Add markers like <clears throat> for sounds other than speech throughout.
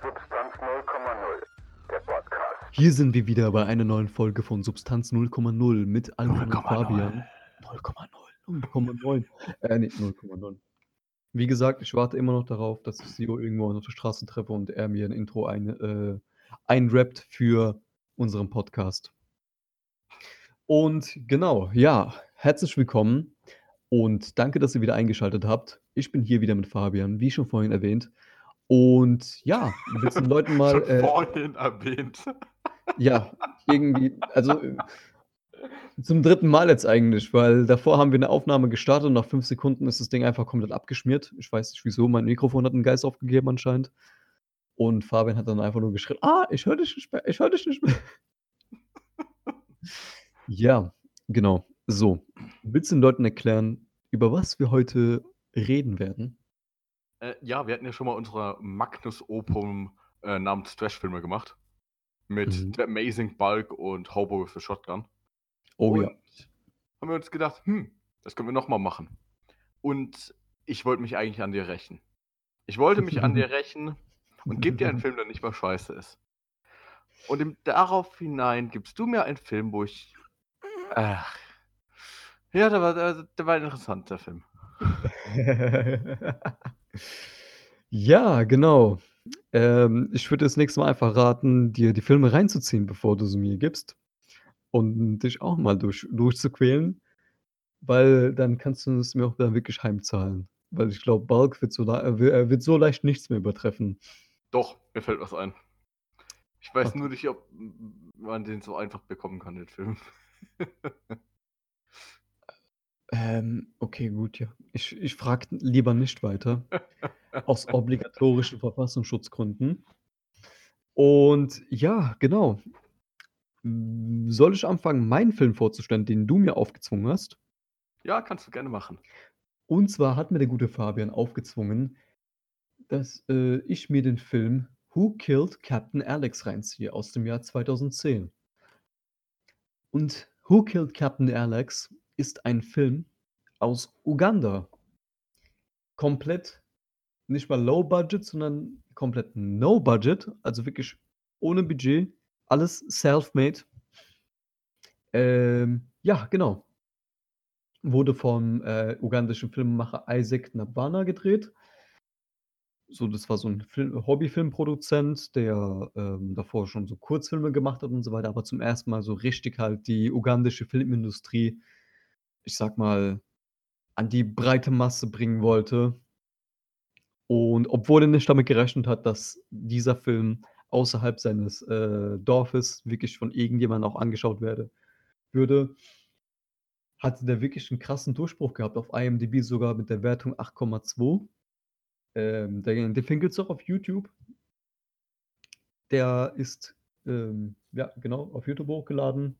Substanz 0,0, der Podcast. Hier sind wir wieder bei einer neuen Folge von Substanz 0,0 mit Alvin und 0,0. Fabian. 0,0. 0,9. Äh, nee, 0,9. Wie gesagt, ich warte immer noch darauf, dass ich Sio irgendwo auf der Straße treffe und er mir ein Intro ein, äh, einrappt für unseren Podcast. Und genau, ja, herzlich willkommen und danke, dass ihr wieder eingeschaltet habt. Ich bin hier wieder mit Fabian, wie schon vorhin erwähnt. Und ja, willst du den Leuten <laughs> mal. Schon Äh, vorhin erwähnt. <laughs> ja, irgendwie, also äh, zum dritten Mal jetzt eigentlich, weil davor haben wir eine Aufnahme gestartet und nach fünf Sekunden ist das Ding einfach komplett abgeschmiert. Ich weiß nicht wieso, mein Mikrofon hat einen Geist aufgegeben anscheinend. Und Fabian hat dann einfach nur geschrien, ah, ich höre dich nicht mehr, ich höre dich nicht mehr. <laughs> ja, genau. So, willst du den Leuten erklären, über was wir heute reden werden? Äh, ja, wir hatten ja schon mal unsere Magnus Opum äh, namens Trash-Filme gemacht. Mit Mhm. The Amazing Bulk und Hobo with a Shotgun. Oh und ja. haben wir uns gedacht, hm, das können wir nochmal machen. Und ich wollte mich eigentlich an dir rächen. Ich wollte mich an dir <laughs> rächen und gebe dir einen Film, der nicht mal scheiße ist. Und im darauf hinein gibst du mir einen Film, wo ich. Ach. Ja, der war, der, der war ein interessanter Film. <laughs> <laughs> Ja, genau. Ähm, ich würde das nächste Mal einfach raten, dir die Filme reinzuziehen, bevor du sie mir gibst. Und dich auch mal durch, durchzuquälen, weil dann kannst du es mir auch dann wirklich heimzahlen. Weil ich glaube, Bulk wird so, äh, äh, wird so leicht nichts mehr übertreffen. Doch, mir fällt was ein. Ich weiß Was? nur nicht, ob man den so einfach bekommen kann, den Film. <laughs> Ähm, okay, gut, ja. Ich, ich frage lieber nicht weiter. Aus <laughs> obligatorischen Verfassungsschutzgründen. Und ja, genau. M, Soll ich anfangen, meinen Film vorzustellen, den du mir aufgezwungen hast? ja, kannst du gerne machen. Und zwar hat mir der gute Fabian aufgezwungen, dass äh, ich mir den Film Who Killed Captain Alex reinziehe aus dem Jahr 2010. Und Who Killed Captain Alex ist ein Film aus Uganda. Komplett nicht mal Low Budget, sondern komplett No Budget, also wirklich ohne Budget, alles self-made. Ähm, ja, genau. Wurde vom äh, ugandischen Filmemacher Isaac Nabana gedreht. So, das war so ein Film, Hobbyfilmproduzent, der ähm, davor schon so Kurzfilme gemacht hat und so weiter, aber zum ersten Mal so richtig halt die ugandische Filmindustrie, ich sag mal, an die breite Masse bringen wollte. Und obwohl er nicht damit gerechnet hat, dass dieser Film außerhalb seines äh, Dorfes wirklich von irgendjemandem auch angeschaut werde, würde, hatte der wirklich einen krassen Durchbruch gehabt. Auf IMDb sogar mit der Wertung 8,2. Ähm, den, den Film gibt es auch auf YouTube. Der ist, ähm, ja, genau, auf YouTube hochgeladen.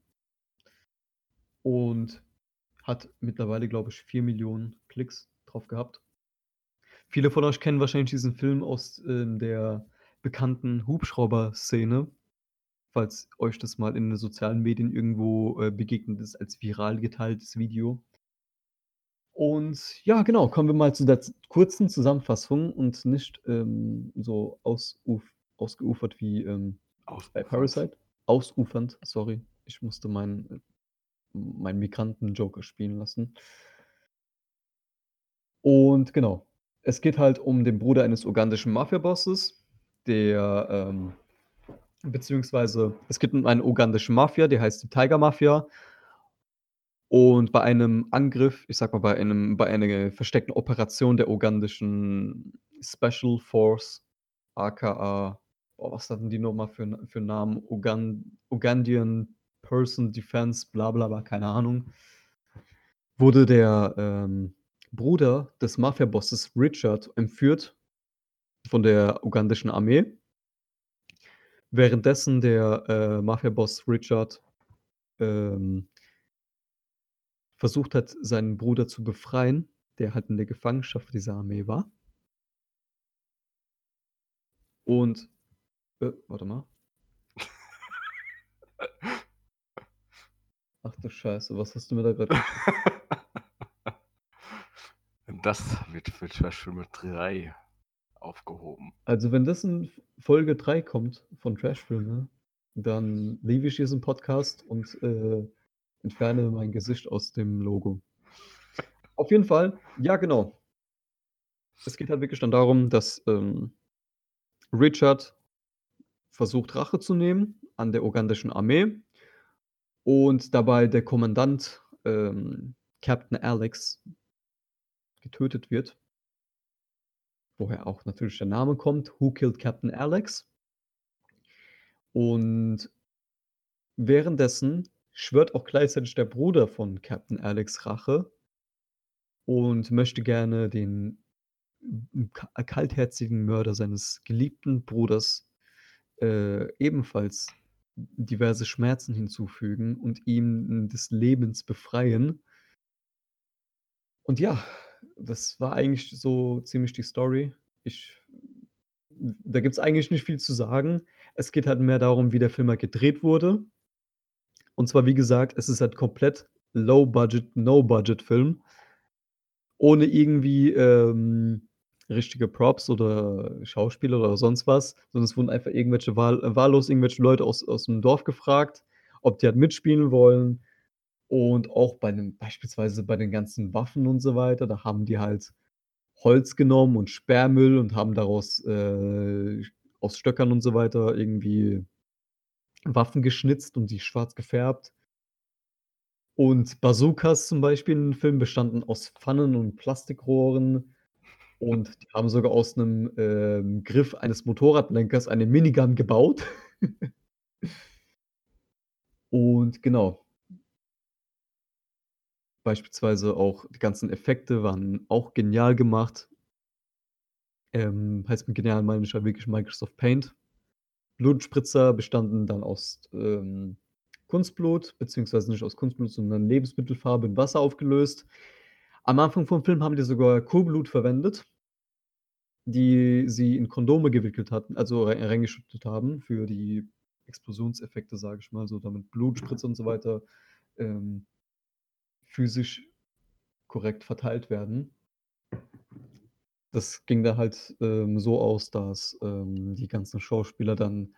Und hat mittlerweile, glaube ich, 4 Millionen Klicks drauf gehabt. Viele von euch kennen wahrscheinlich diesen Film aus ähm, der bekannten Hubschrauber-Szene. Falls euch das mal in den sozialen Medien irgendwo äh, begegnet ist, als viral geteiltes Video. Und ja, genau, kommen wir mal zu der kurzen Zusammenfassung und nicht ähm, so ausuf ausgeufert wie ähm, bei Parasite. Ausufernd, sorry. Ich musste meinen meinen Migranten-Joker spielen lassen. Und genau, es geht halt um den Bruder eines ugandischen Mafia-Bosses, der, ähm, beziehungsweise es geht um eine ugandische Mafia, die heißt die Tiger Mafia. Und bei einem Angriff, ich sag mal, bei einem, bei einer versteckten Operation der ugandischen Special Force, aka, oh, was hatten die nochmal für, für Namen? Ugan Ugandian Person Defense, bla bla bla, keine Ahnung, wurde der ähm, Bruder des Mafia-Bosses Richard entführt von der ugandischen Armee. Währenddessen der äh, Mafia-Boss Richard ähm, versucht hat, seinen Bruder zu befreien, der halt in der Gefangenschaft dieser Armee war. Und, äh, warte mal. Ach du Scheiße, was hast du mir da gerade <laughs> <laughs> Das wird für Trash Filme 3. aufgehoben. Also, wenn das in Folge 3 kommt von Trashfilme, dann leave ich diesen Podcast und, äh, entferne mein Gesicht aus dem Logo. Auf jeden Fall, ja genau. Es geht halt wirklich dann darum, dass, ähm, Richard versucht, Rache zu nehmen an der ugandischen Armee und dabei der Kommandant, ähm, Captain Alex getötet wird. Woher auch natürlich der Name kommt, „Who killed Captain Alex?“ Und währenddessen schwört auch gleichzeitig der Bruder von Captain Alex Rache und möchte gerne den kaltherzigen Mörder seines geliebten Bruders, äh, ebenfalls diverse Schmerzen hinzufügen und ihn des Lebens befreien. Und ja, das war eigentlich so ziemlich die Story. Ich da gibt's eigentlich nicht viel zu sagen. Es geht halt mehr darum, wie der Film halt gedreht wurde. Und zwar, wie gesagt, es ist halt komplett Low Budget, No Budget Film. Ohne irgendwie, ähm, richtige Props oder Schauspieler oder sonst was, sondern es wurden einfach irgendwelche wahl äh, wahllos irgendwelche Leute aus aus'm Dorf gefragt, ob die halt mitspielen wollen. Und auch bei den beispielsweise bei den ganzen Waffen und so weiter, da haben die halt Holz genommen und Sperrmüll und haben daraus, äh aus Stöckern und so weiter irgendwie Waffen geschnitzt und die schwarz gefärbt. Und Bazookas zum Beispiel in dem Film bestanden aus Pfannen und Plastikrohren und die haben sogar aus 'nem, ähm, Griff eines Motorradlenkers eine Minigun gebaut. <laughs> Und genau. Beispielsweise auch die ganzen Effekte waren auch genial gemacht. Ähm, heißt mit genial meine ich halt wirklich Microsoft Paint. Blutspritzer bestanden dann aus, ähm, Kunstblut, beziehungsweise nicht aus Kunstblut, sondern Lebensmittelfarbe in Wasser aufgelöst. Am Anfang vom Film haben die sogar Kuhblut verwendet die sie in Kondome gewickelt hatten, also rei reingeschüttet haben für die Explosionseffekte, sage ich mal, so damit Blutspritze und so weiter, ähm, physisch korrekt verteilt werden. Das ging da halt, ähm, so aus, dass, ähm, die ganzen Schauspieler dann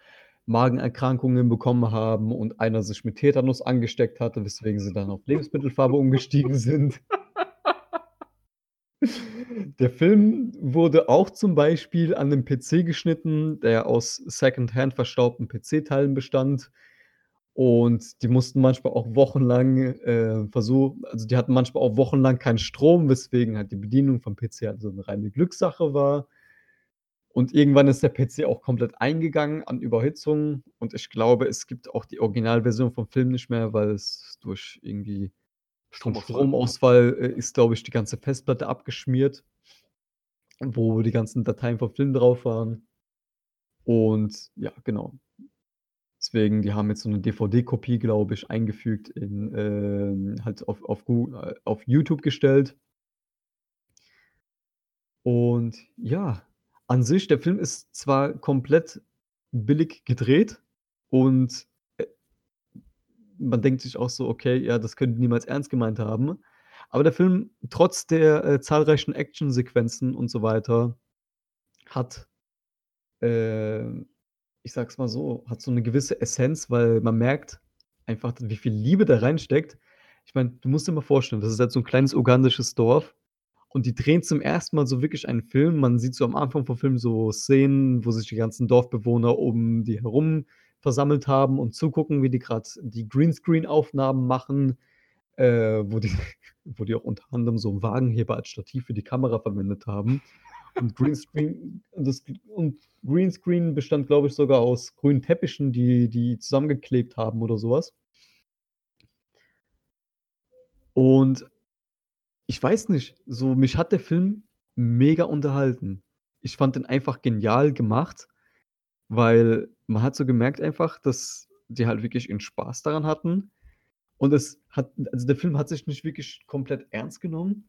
Magenerkrankungen bekommen haben und einer sich mit Tetanus angesteckt hatte, weswegen sie dann auf Lebensmittelfarbe umgestiegen sind. <laughs> Der Film wurde auch zum Beispiel an 'nem PC geschnitten, der aus Secondhand verstaubten PC-Teilen bestand. Und die mussten manchmal auch wochenlang, äh, versuch also, die hatten manchmal auch wochenlang keinen Strom, weswegen halt die Bedienung vom PC halt so 'ne reine Glückssache war. Und irgendwann ist der PC auch komplett eingegangen an Überhitzung und ich glaube, es gibt auch die Originalversion vom Film nicht mehr, weil es durch irgendwie Stromausfall. Stromausfall, äh, ist, glaube ich, die ganze Festplatte abgeschmiert wo die ganzen Dateien vom Film drauf waren. Und ja, genau. Deswegen, die haben jetzt so 'ne DVD-Kopie, glaube ich, eingefügt in, ähm halt auf auf Gu äh, auf YouTube gestellt. Und ja, an sich, der Film ist zwar komplett billig gedreht und, äh man denkt sich auch so: „Okay, ja, das können die niemals ernst gemeint haben.“ Aber der Film, trotz der, äh, zahlreichen Actionsequenzen und so weiter, hat, ähm, ich sage es mal so, hat so 'ne gewisse Essenz, weil man merkt einfach, wie viel Liebe da reinsteckt. Ich meine, du musst dir mal vorstellen, das ist halt so 'n kleines ugandisches Dorf und die drehen zum 1. Mal so wirklich einen Film. Man sieht so am Anfang vom Film so Szenen, wo sich die ganzen Dorfbewohner um die herum versammelt haben und zugucken, wie die grad die Greenscreen-Aufnahmen machen, äh, wo die <laughs> wo die auch unter anderem so 'n Wagenheber als Stativ für die Kamera verwendet haben. Und Greenscreen das und Greenscreen bestand, glaube ich, sogar aus grünen Teppichen, die die zusammengeklebt haben oder so was. Und ich weiß nicht, so mich hat der Film mega unterhalten. Ich fand den einfach genial gemacht, weil man hat so gemerkt einfach, dass die halt wirklich ihren Spaß daran hatten. Und es hat also, der Film hat sich nicht wirklich komplett ernst genommen,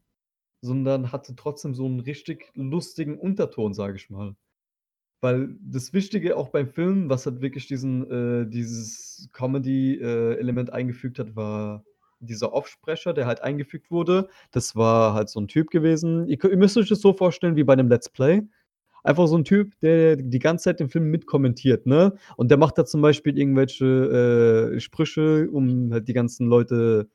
sondern hatte trotzdem so 'n richtig lustigen Unterton, sage ich mal. Weil das Wichtige auch beim Film, was halt wirklich diesen äh, dieses Comedy, äh, eingefügt hat, war dieser Offsprecher, der halt eingefügt wurde. Das war halt so 'n Typ gewesen. Ihr ihr müsst euch das so vorstellen wie bei 'nem Let's Play. Einfach so 'n Typ, der die ganze Zeit den Film mitkommentiert, ne? Und der macht da zum Beispiel irgendwelche, äh, Sprüche, um halt die ganzen Leute,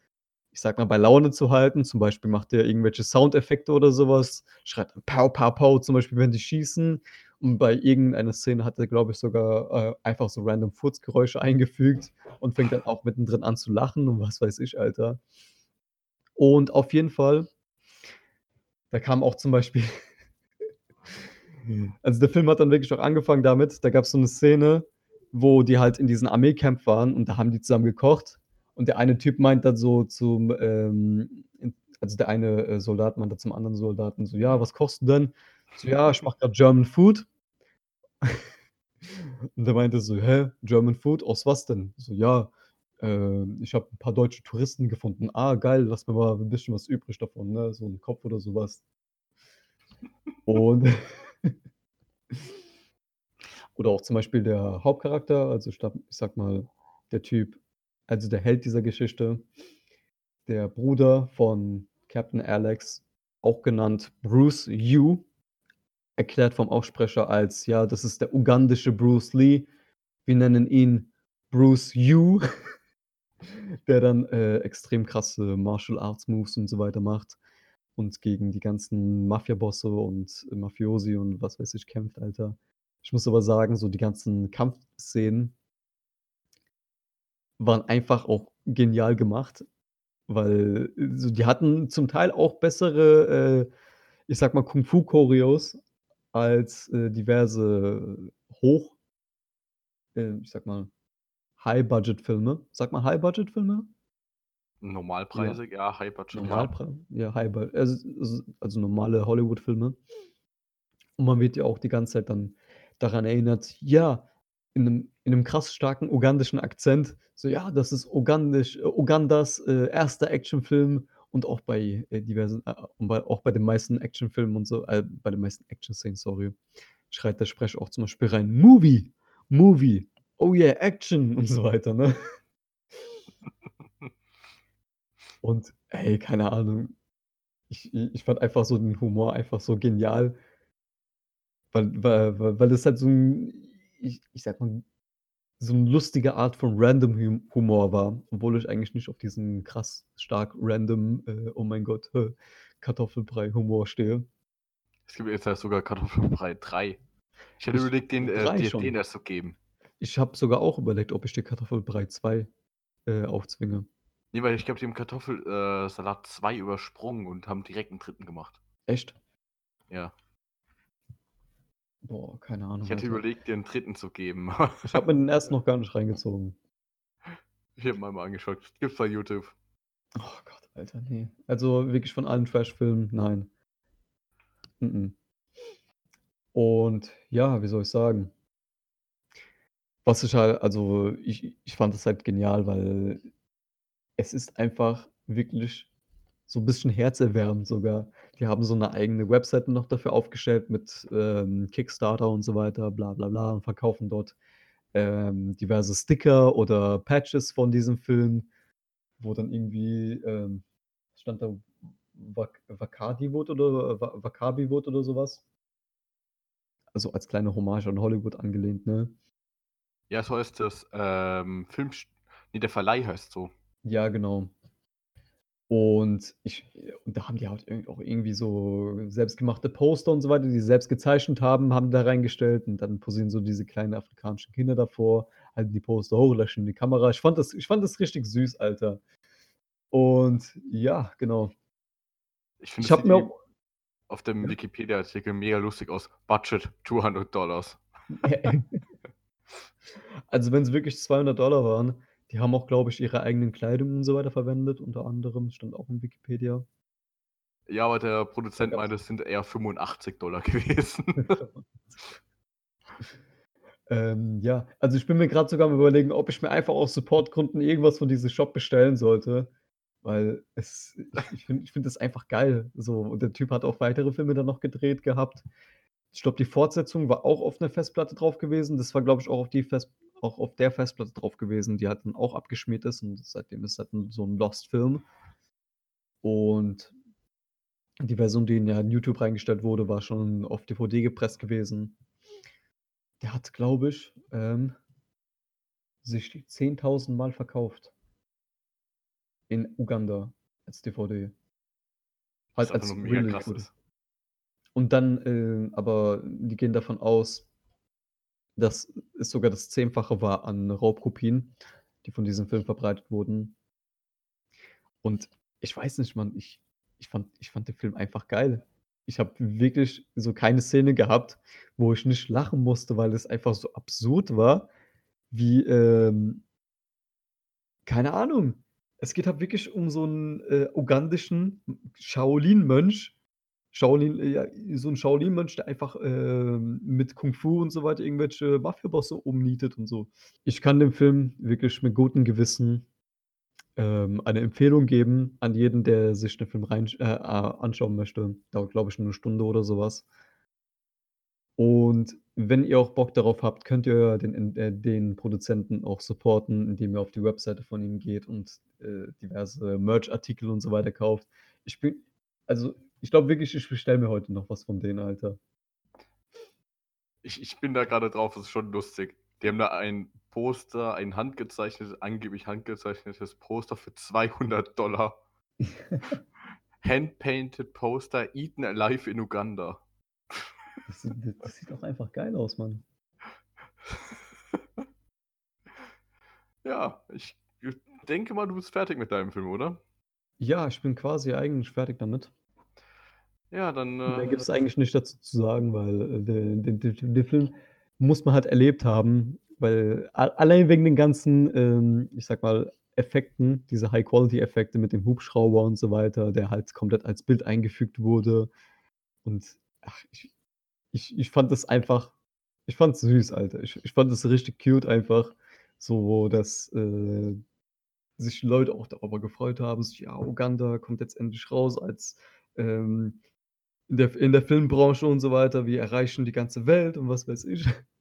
ich sage mal, bei Laune zu halten. Zum Beispiel macht der irgendwelche Soundeffekte oder so was, schreit „Pow, pow, pow“, zum Beispiel, wenn die schießen. Und bei irgendeiner Szene hat er, glaube ich, sogar, äh, einfach so random Furzgeräusche eingefügt und fängt dann auch mittendrin an zu lachen und was weiß ich, Alter. Und auf jeden Fall da kam auch zum Beispiel also, der Film hat dann wirklich auch angefangen damit da gab's so 'ne Szene, wo die halt in diesem Armeecamp waren und da haben die zusammen gekocht. Und der eine Typ meint dann so zum, ähm also, der eine, äh, Soldat meinte zum anderen Soldaten so: „Ja, was kochst du denn?“ So: „Ja, ich mache grad German Food.“ <laughs> Und der meinte so: „Hä, German Food, aus was denn?“ So: „Ja, ähm, ich habe 'n paar deutsche Touristen gefunden.“ „Ah, geil, lass mir mal 'n bisschen was übrig davon, ne, so 'n Kopf oder so was.“ Und <laughs> Oder auch zum Beispiel der Hauptcharakter, also, ich sage mal, der Typ also, der Held dieser Geschichte, der Bruder von Captain Alex, auch genannt Bruce Yu, erklärt vom Aufsprecher als: „Ja, das ist der ugandische Bruce Lee. Wir nennen ihn Bruce Yu“, <laughs> der dann, äh, extrem krasse Martial Arts Moves und so weiter macht und gegen die ganzen Mafiabosse und Mafiosi und was weiß ich kämpft, Alter. Ich muss aber sagen, so die ganzen Kampfszenen waren einfach auch genial gemacht, weil, so die hatten zum Teil auch bessere, äh, ich sage mal, Kung-Fu-Choreos als, äh, diverse hoch äh, ich sage mal, High-Budget-Filme. Sagt man High-Budget-Filme? Normalpreisig, ja, ja. Normalprei ja, High Bu also also also normale Hollywood-Filme. Und man wird ja auch die ganze Zeit dann daran erinnert, ja, in 'nem in 'nem krass starken ugandischen Akzent, so: „Ja, das ist ugandisch Ugandas, äh, 1. Actionfilm“ und auch bei, äh, diversen äh, und bei auch bei den meisten Actionfilmen und so äh, bei den meisten Action-Szenen, sorry, schreit der Sprecher auch zum Beispiel rein: „Movie, Movie, oh yeah, Action“ und so weiter, ne? Und, ey, keine Ahnung. Ich ich fand einfach so den Humor einfach so genial. Weil weil weil weil das halt so 'n ich ich sage mal, so 'n lustige Art von Random Hum Humor war, obwohl ich eigentlich nicht auf diesen krass stark random, äh, oh mein Gott, <laughs> äh, Kartoffelbrei-Humor stehe. Es gibt jetzt ja sogar Kartoffelbrei 3. Ich hatte Ich überlegt, den äh, 3 dir schon. den erst zu geben. Ich habe sogar auch überlegt, ob ich dir Kartoffelbrei 2, äh, aufzwinge. Ne, weil ich glaube, die haben Kartoffel äh, Salat 2 übersprungen und haben direkt 'n 3. gemacht. Echt? Ja. Boah, keine Ahnung, Ich hatte Alter. überlegt, dir 'n 3. zu geben. Ich habe mir den 1. noch gar nicht reingezogen. Ich habe mir mal angeschaut. Gibt's bei YouTube. Oh Gott, Alter, ne. Also, wirklich von allen Trashfilmen, nein. M-m. Und ja, wie soll ich sagen? Was ich halt also, ich ich fand das halt genial, weil es ist einfach wirklich so 'n bisschen herzerwärmend sogar. Die haben so 'ne eigene Webseite noch dafür aufgestellt mit, ähm, Kickstarter und so weiter, bla bla bla und verkaufen dort, ähm, diverse Sticker oder Patches von diesem Film, wo dann irgendwie, ähm stand da Wak Wakadivot oder Wa Wakabivot oder so was. Also, als kleine Hommage an Hollywood angelehnt, ne? Ja, so heißt das, ähm, Filmst ne, der Verleih heißt so. Ja, genau. Und ich und da haben die halt auch irgendwie so selbstgemachte Poster und so weiter, die sie selbst gezeichnet haben, haben da reingestellt und dann posieren so diese kleinen afrikanischen Kinder davor, halten die Poster hoch, in die Kamera. Ich fand das ich fand das richtig süß, Alter. Und ja, genau. Ich finde, Ich das habe sieht mir irgendwie auch auf dem? Wikipedia-Artikel mega lustig aus. Budget $200. <laughs> Also, wenn's wirklich 200 waren, die haben auch, glaube ich, ihre eigenen Kleidung und so weiter verwendet, unter anderem, stand auch in Wikipedia. Ja, aber der Produzent meinte, es sind eher $85 <laughs> gewesen. <laughs> Ähm, ja, also, ich bin mir grad sogar am Überlegen, ob ich mir einfach aus Supportgründen irgendwas von diesem Shop bestellen sollte, weil es ich finde ich finde das einfach geil, so. Und der Typ hat auch weitere Filme dann noch gedreht gehabt. Ich glaube, die Fortsetzung war auch auf 'ner Festplatte drauf gewesen. Das war, glaube ich, auch auf die Fest auch auf der Festplatte drauf gewesen, die halt dann auch abgeschmiert ist und seitdem ist halt 'n so 'n Lost Film. Und Die Version, die in ja in YouTube reingestellt wurde, war schon auf DVD gepresst gewesen. Der hat, glaube ich, ähm sich 10.000 Mal verkauft. In Uganda als DVD. Halt als Release. Und dann, äh aber die gehen davon aus dass es sogar das Zehnfache war an Raubkopien, die von diesem Film verbreitet wurden. Und ich weiß nicht, Mann, ich ich fand ich fand den Film einfach geil. Ich habe wirklich so keine Szene gehabt, wo ich nicht lachen musste, weil es einfach so absurd war, wie, ähm keine Ahnung. Es geht halt wirklich um so 'n, äh, ugandischen Shaolin-Mönch. Shaolin äh, ja, so 'n Shaolin-Mönch, der einfach, ähm, mit Kung Fu und so weiter irgendwelche Mafia-Bosse umnietet und so. Ich kann dem Film wirklich mit gutem Gewissen, ähm, eine Empfehlung geben an jeden, der sich den Film reinsch äh, anschauen möchte. Dauert, glaube ich, nur 'ne Stunde oder so was. Und wenn ihr auch Bock darauf habt, könnt ihr den en äh, den Produzenten auch supporten, indem ihr auf die Webseite von ihm geht und, äh, diverse Merch-Artikel und so weiter kauft. Ich bin also, ich glaube wirklich, ich bestelle mir heute noch was von denen, Alter. Ich ich bin da grade drauf, das ist schon lustig. Die haben da ein Poster, ein handgezeichnetes angeblich handgezeichnetes Poster für 200 <laughs> Hand-painted Poster, Eaten alive in Uganda. Das sieht das sieht auch einfach geil aus, Mann. Ja, ich denke mal, du bist fertig mit deinem Film, oder? Ja, ich bin quasi eigentlich fertig damit. Ja, dann, äh gibt's eigentlich nicht dazu zu sagen, weil, äh, de den de den Film muss man halt erlebt haben, weil allein wegen den ganzen, ähm, ich sage mal, Effekten, diese High-Quality-Effekte mit dem Hubschrauber und so weiter, der halt komplett als Bild eingefügt wurde. Und ach, ich ich ich fand das einfach ich fand's süß, Alter. Ich ich fand das richtig cute einfach, so dass, äh, sich Leute auch darüber gefreut haben, so: „Ja, Uganda kommt jetzt endlich raus als, ähm in der in der Filmbranche und so weiter. Wir erreichen die ganze Welt“ und was weiß ich. <laughs>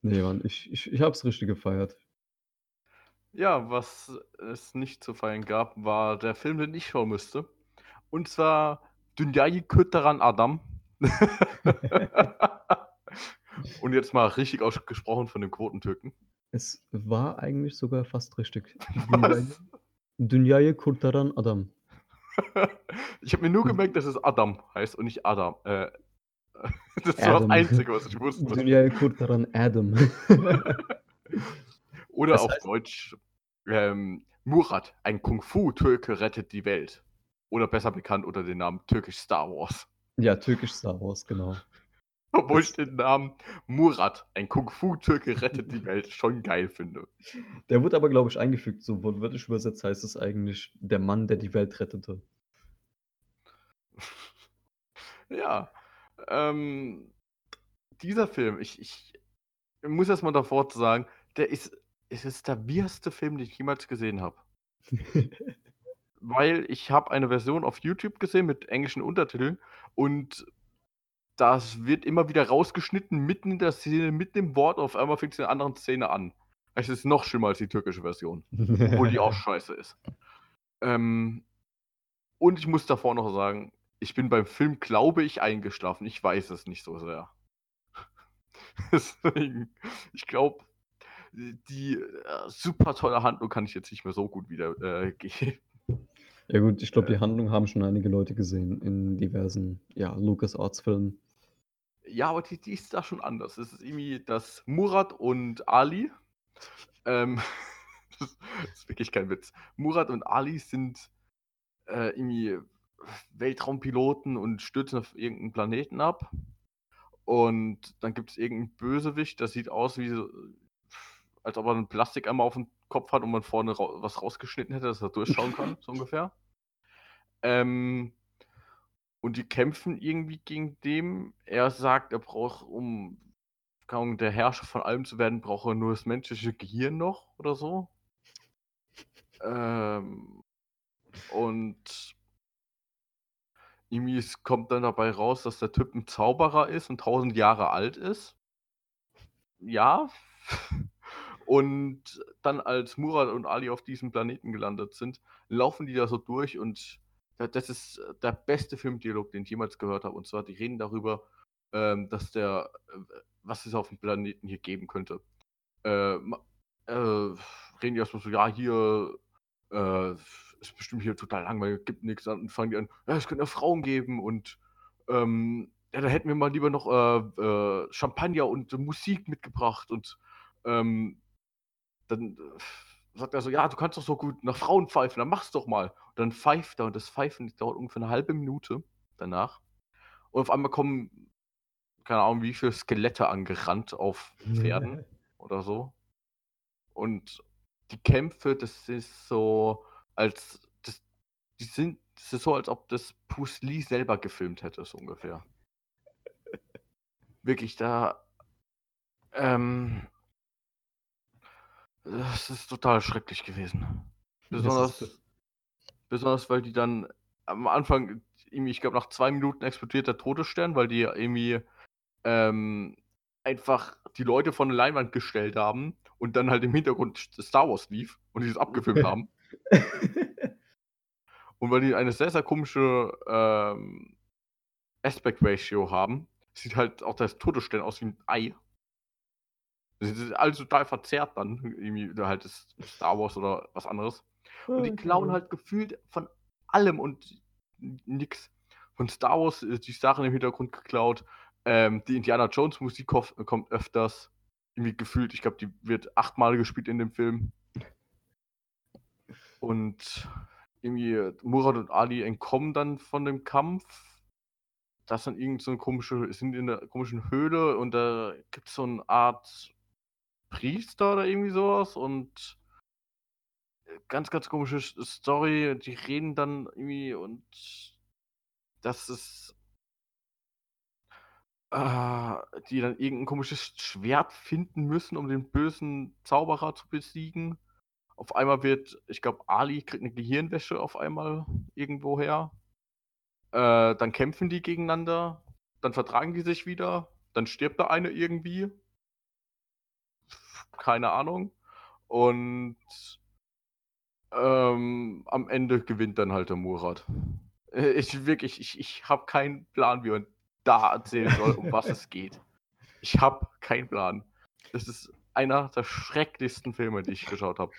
Ne, Mann, ich ich ich habe es richtig gefeiert. Ja, was es nicht zu feiern gab, war der Film, den ich schauen müsste. Und zwar Dünyayı Kurtaran Adam. <laughs> Und jetzt mal richtig ausgesprochen von dem Quotentürken. Es war eigentlich sogar fast richtig. <laughs> Dünyayı Kurtaran Adam. <laughs> Ich habe mir nur Mhm. gemerkt, dass es Adam heißt und nicht Adam. Äh, <laughs> das war das Adam. Einzige, was ich wusste. Dünyayı Kurtaran Adam. <laughs> Oder Was auf heißt Deutsch, ähm, Murat, ein Kung-Fu-Türke rettet die Welt. Oder besser bekannt unter dem Namen Türkisch Star Wars. Ja, türkisch Star Wars, genau. Obwohl ich den Namen Murat, ein Kung-Fu-Türke rettet die Welt, schon geil finde. Der wurde aber, glaube ich, eingefügt. So wortwörtlich übersetzt heißt es eigentlich: „Der Mann, der die Welt rettete.“ Ja, ähm, dieser Film, ich ich muss erst mal davor sagen, der ist es ist der weirdeste Film, den ich jemals gesehen habe. <laughs> Weil ich habe eine Version auf YouTube gesehen mit englischen Untertiteln und das wird immer wieder rausgeschnitten mitten in der Szene, mitten im Wort, auf einmal fängt's in 'ner anderen Szene an. Es ist noch schlimmer als die türkische Version, obwohl die auch <laughs> scheiße ist. Ähm, und ich muss davor noch sagen, ich bin beim Film, glaube ich, eingeschlafen. Ich weiß es nicht so sehr. <laughs> Deswegen, ich glaube, die, äh, super tolle Handlung kann ich jetzt nicht mehr so gut wieder, äh. <laughs> Ja gut, ich glaube, die Äh Handlung haben schon einige Leute gesehen in diversen, ja, LucasArts-Filmen. Ja, aber die die ist da schon anders. Es ist irgendwie, dass Murat und Ali, ähm, <laughs> das ist wirklich kein Witz. Murat und Ali sind, äh, irgendwie Weltraumpiloten und stürzen auf irgend 'n Planeten ab. Und dann gibt's irgend 'n Bösewicht, der sieht aus wie so als ob er 'n Plastikeimer aufm Kopf hat und man vorne rau was rausgeschnitten hätte, dass er durchschauen kann, so ungefähr. Ähm, und die kämpfen irgendwie gegen den. Er sagt, er braucht, um, der Herrscher von allem zu werden, braucht er nur das menschliche Gehirn noch oder so. Ähm, und irgendwie kommt dann dabei raus, dass der Typ 'n Zauberer ist und 1000 Jahre alt ist. Ja. <laughs> Und dann, als Murat und Ali auf diesem Planeten gelandet sind, laufen die da so durch und das ist der beste Filmdialog, den ich jemals gehört habe. Und zwar, die reden darüber, ähm, dass der äh, was es auf dem Planeten hier geben könnte. Äh, äh, reden die erstmal so: „Ja, hier, äh, ist bestimmt hier total langweilig, gibt nix.“ Dann fangen die an: „Ja, es könnte ja Frauen geben und, ähm, ja, da hätten wir mal lieber noch, äh, äh, Champagner und Musik mitgebracht.“ Und, ähm, dann, äh, sagt er so: „Ja, du kannst doch so gut nach Frauen pfeifen, dann mach's doch mal.“ Und dann pfeift er und das Pfeifen dauert ungefähr 'ne halbe Minute danach. Und auf einmal kommen, keine Ahnung, wie viele Skelette angerannt auf Pferden <laughs> oder so. Und die Kämpfe, das ist so, als das die sind das ist so, als ob das Bruce Lee selber gefilmt hätte, so ungefähr. <laughs> Wirklich, da ähm das ist total schrecklich gewesen. Das ist Besonders besonders, weil die dann am Anfang ich glaube, nach 2 Minuten explodiert der Todesstern, weil die irgendwie, ähm, einfach die Leute vor 'ne Leinwand gestellt haben und dann halt im Hintergrund Star Wars lief und die das abgefilmt haben. <laughs> Und weil die eine sehr, sehr komische, ähm, Aspect Ratio haben, sieht halt auch der Todesstern aus wie 'n Ei. Das ist alles total verzerrt dann, irgendwie halt das Star Wars oder was anderes. Und die klauen halt gefühlt von allem und nix. Von Star Wars, äh, die Sachen im Hintergrund geklaut, ähm, die Indiana Jones Musik kommt öfters. Irgendwie gefühlt, ich glaube, die wird achtmal gespielt in dem Film. Und irgendwie Murat und Ali entkommen dann von dem Kampf. Das dann irgend so 'ne komische sind in 'ner komischen Höhle und da gibt's so 'n Art Priester oder irgendwie so was und äh, ganz, ganz komische Story. Die reden dann irgendwie und das ist äh, die dann irgend 'n komisches Schwert finden müssen, um den bösen Zauberer zu besiegen. Auf einmal wird ich glaube, Ali kriegt 'ne Gehirnwäsche auf einmal irgendwoher. Äh, dann kämpfen die gegeneinander, dann vertragen die sich wieder, dann stirbt der eine irgendwie. Keine Ahnung. Und ähm, am Ende gewinnt dann halt der Murat. Äh, ich wirklich, ich ich habe keinen Plan, wie man da erzählen soll, um was es geht. Ich habe keinen Plan. Das ist einer der schrecklichsten Filme, die ich geschaut habe.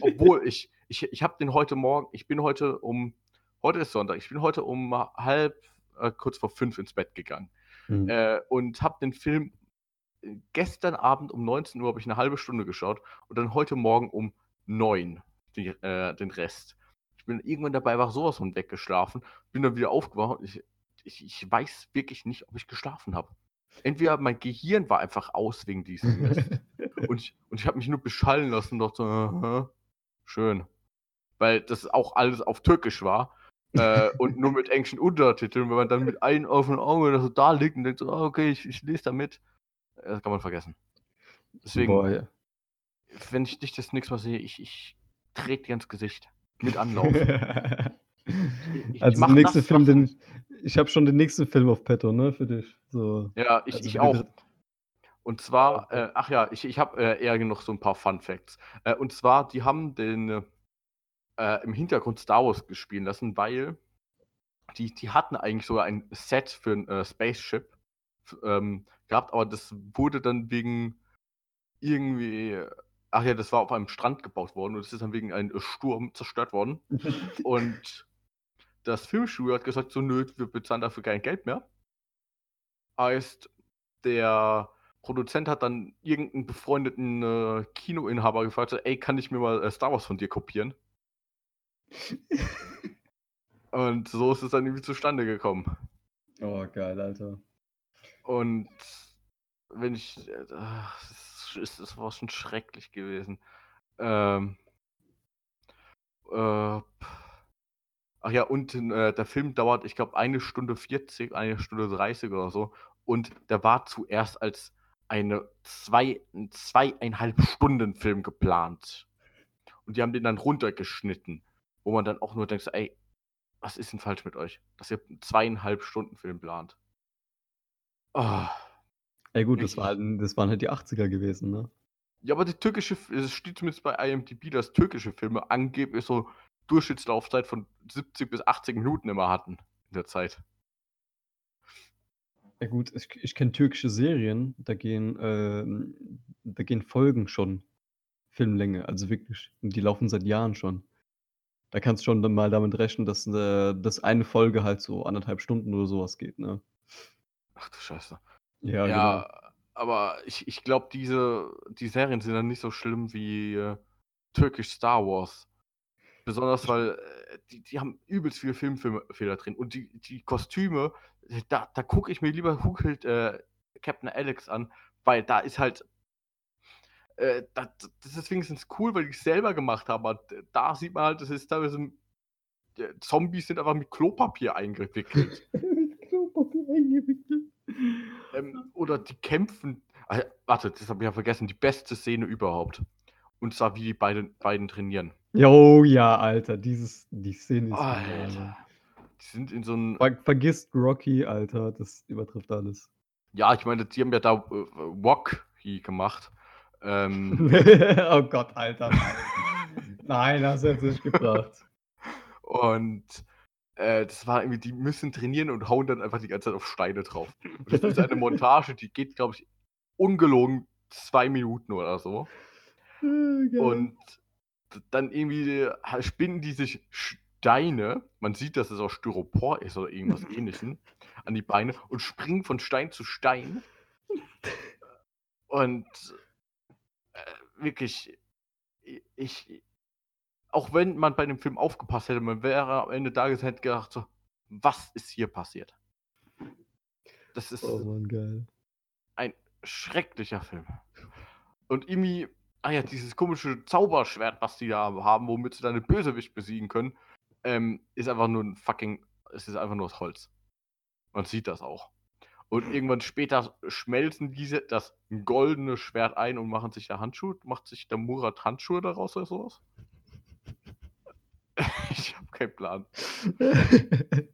Obwohl ich ich ich habe den heute Morgen ich bin heute um heute ist Sonntag, ich bin heute um halb äh, kurz vor 5 ins Bett gegangen, Mhm. äh, und habe den Film gestern Abend um 19:00 habe ich 'ne halbe Stunde geschaut und dann heute Morgen um 9 die äh, den Rest. Ich bin irgendwann dabei war so was von weggeschlafen, bin dann wieder aufgewacht und ich ich ich weiß wirklich nicht, ob ich geschlafen habe. Entweder mein Gehirn war einfach aus wegen diesem Mist <laughs> und ich und ich habe mich nur beschallen lassen und dachte so: „Aha, schön.“ Weil das auch alles auf Türkisch war, äh, <laughs> und nur mit englischen Untertiteln. Wenn man dann mit einem offenen Auge so da liegt und denkt so: „Ah, okay, ich ich lese da mit.“ Äh, das kann man vergessen. Deswegen Boah, ja. wenn ich dich das nächste Mal sehe, ich ich trete dir ins Gesicht mit Anlauf. <laughs> Ich ich Also, der nächste das, Film, den ich habe schon den nächsten Film auf petto, ne, für dich. So, Ja, ich also ich auch. Und zwar äh, ach ja, ich ich habe, äh, eher noch so 'n paar Fun Facts. Äh, und zwar, die haben den, äh, im Hintergrund Star Wars gespielen lassen, weil die die hatten eigentlich sogar ein Set für 'n, äh, Spaceship ähm, gehabt, aber das wurde dann wegen irgendwie ach ja, das war auf einem Strand gebaut worden und das ist dann wegen einem Sturm zerstört worden. <laughs> Und das Filmstudio hat gesagt so: „Nö, wir bezahlen dafür kein Geld mehr.“ Heißt, der Produzent hat dann irgend 'n befreundeten, äh, Kinoinhaber gefragt so: „Ey, kann ich mir mal, äh, Star Wars von dir kopieren?“ <laughs> Und so ist es dann irgendwie zustande gekommen. Oh, geil, Alter. Und wenn ich äh, ach, es ist war schon schrecklich gewesen. Ähm äh, ach ja, und äh, der Film dauert, ich glaube, 1 Stunde 40, 1 Stunde 30 oder so. Und der war zuerst als eine 2 'n 2,5 Stunden Film geplant. Und die haben den dann runtergeschnitten, wo man dann auch nur denkt „Ey, was ist denn falsch mit euch, dass ihr 'n 2,5 Stunden Film plant?“ Ah. Ja gut, das war halt das waren halt die 80er gewesen, ne? Ja, aber die türkische es steht zumindest bei IMDb, dass türkische Filme angeblich so Durchschnittslaufzeit von 70 bis 80 Minuten immer hatten in der Zeit. Ja gut, ich, ich kenne türkische Serien, da gehen, ähm, da gehen Folgen schon Filmlänge, also wirklich. Die laufen seit Jahren schon. Da kannst du schon mal damit rechnen, dass, äh, dass eine Folge halt so anderthalb Stunden oder sowas geht, ne? Ach du Scheiße. Ja, genau. Ja, aber ich, ich glaube, diese die Serien sind dann nicht so schlimm wie äh, Turkish Star Wars. Besonders weil äh, die, die haben übelst viele Filmfehler drin. Und die, die Kostüme, da, da gucke ich mir lieber Huckelt äh, Captain Alex an, weil da ist halt. Äh, das, das ist wenigstens cool, weil ich es selber gemacht habe. Aber da sieht man halt, das ist teilweise. Zombies sind einfach mit Klopapier eingewickelt. <laughs> Klopapier eingewickelt. Ähm, oder die kämpfen. Ah, warte, das habe ich ja vergessen. Die beste Szene überhaupt. Und zwar, wie die beiden, beiden trainieren. Jo, ja, Alter, dieses, die Szene ist Alter. Die sind in so einem. Ver vergisst Rocky, Alter, das übertrifft alles. Ja, ich meine, die haben ja da äh, Wok gemacht. Ähm, <laughs> oh Gott, Alter, nein. Nein, hast du jetzt nicht gebracht. und äh, das war irgendwie, die müssen trainieren und hauen dann einfach die ganze Zeit auf Steine drauf. Und das ist eine Montage, die geht, glaube ich, ungelogen zwei Minuten oder so. <laughs> Geil. Und dann irgendwie äh, spinnen die sich Steine, man sieht, dass es aus Styropor ist oder irgendwas <laughs> ähnlichem, an die Beine und springen von Stein zu Stein. <laughs> Und äh, wirklich, ich, auch wenn man bei dem Film aufgepasst hätte, man wäre am Ende da gesessen hätte gedacht, so, was ist hier passiert? Das ist oh Mann, geil. ein schrecklicher Film. Und irgendwie, ah ja, dieses komische Zauberschwert, was die da haben, womit sie dann den Bösewicht besiegen können, ähm, ist einfach nur ein fucking, es ist einfach nur aus Holz. Man sieht das auch. Und irgendwann später schmelzen diese das goldene Schwert ein und machen sich da Handschuhe, macht sich der Murat Handschuhe daraus oder sowas? <laughs> ich habe keinen Plan. <laughs>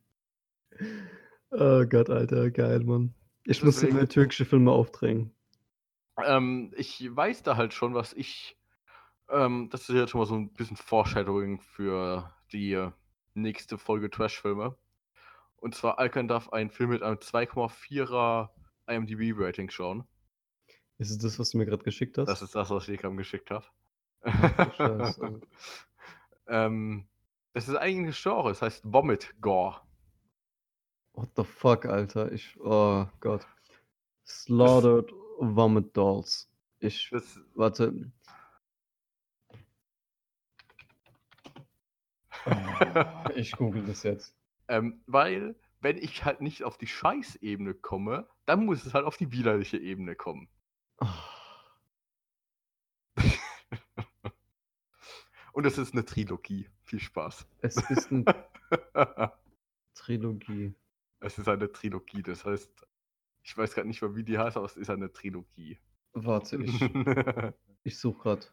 oh Gott, Alter, geil, Mann. Ich muss mehr türkische Filme aufdrängen. Ähm, ich weiß da halt schon, was ich. Ähm, das ist jetzt schon mal so ein bisschen Foreshadowing für die äh, nächste Folge Trash-Filme. Und zwar, Alkan darf einen Film mit einem 2,4er IMDb-Rating schauen. Ist es das, was du mir gerade geschickt hast? Das ist das, was ich dir gerade geschickt habe. Scheiße. <laughs> ähm, es ist eigentlich ein Genre, es heißt Vomit Gore. What the fuck, Alter? Ich, oh Gott. Slaughtered Vomit Dolls. Ich, Das, warte. Oh, <laughs> ich google das jetzt. ähm, weil, wenn ich halt nicht auf die Scheißebene komme, dann muss es halt auf die widerliche Ebene kommen. Oh, Und es ist eine Trilogie. Viel Spaß. es ist eine <laughs> Trilogie. es ist eine Trilogie, das heißt, ich weiß gerade nicht mehr, wie die heißt, aber es ist eine Trilogie. Warte, ich, <laughs> ich suche gerade.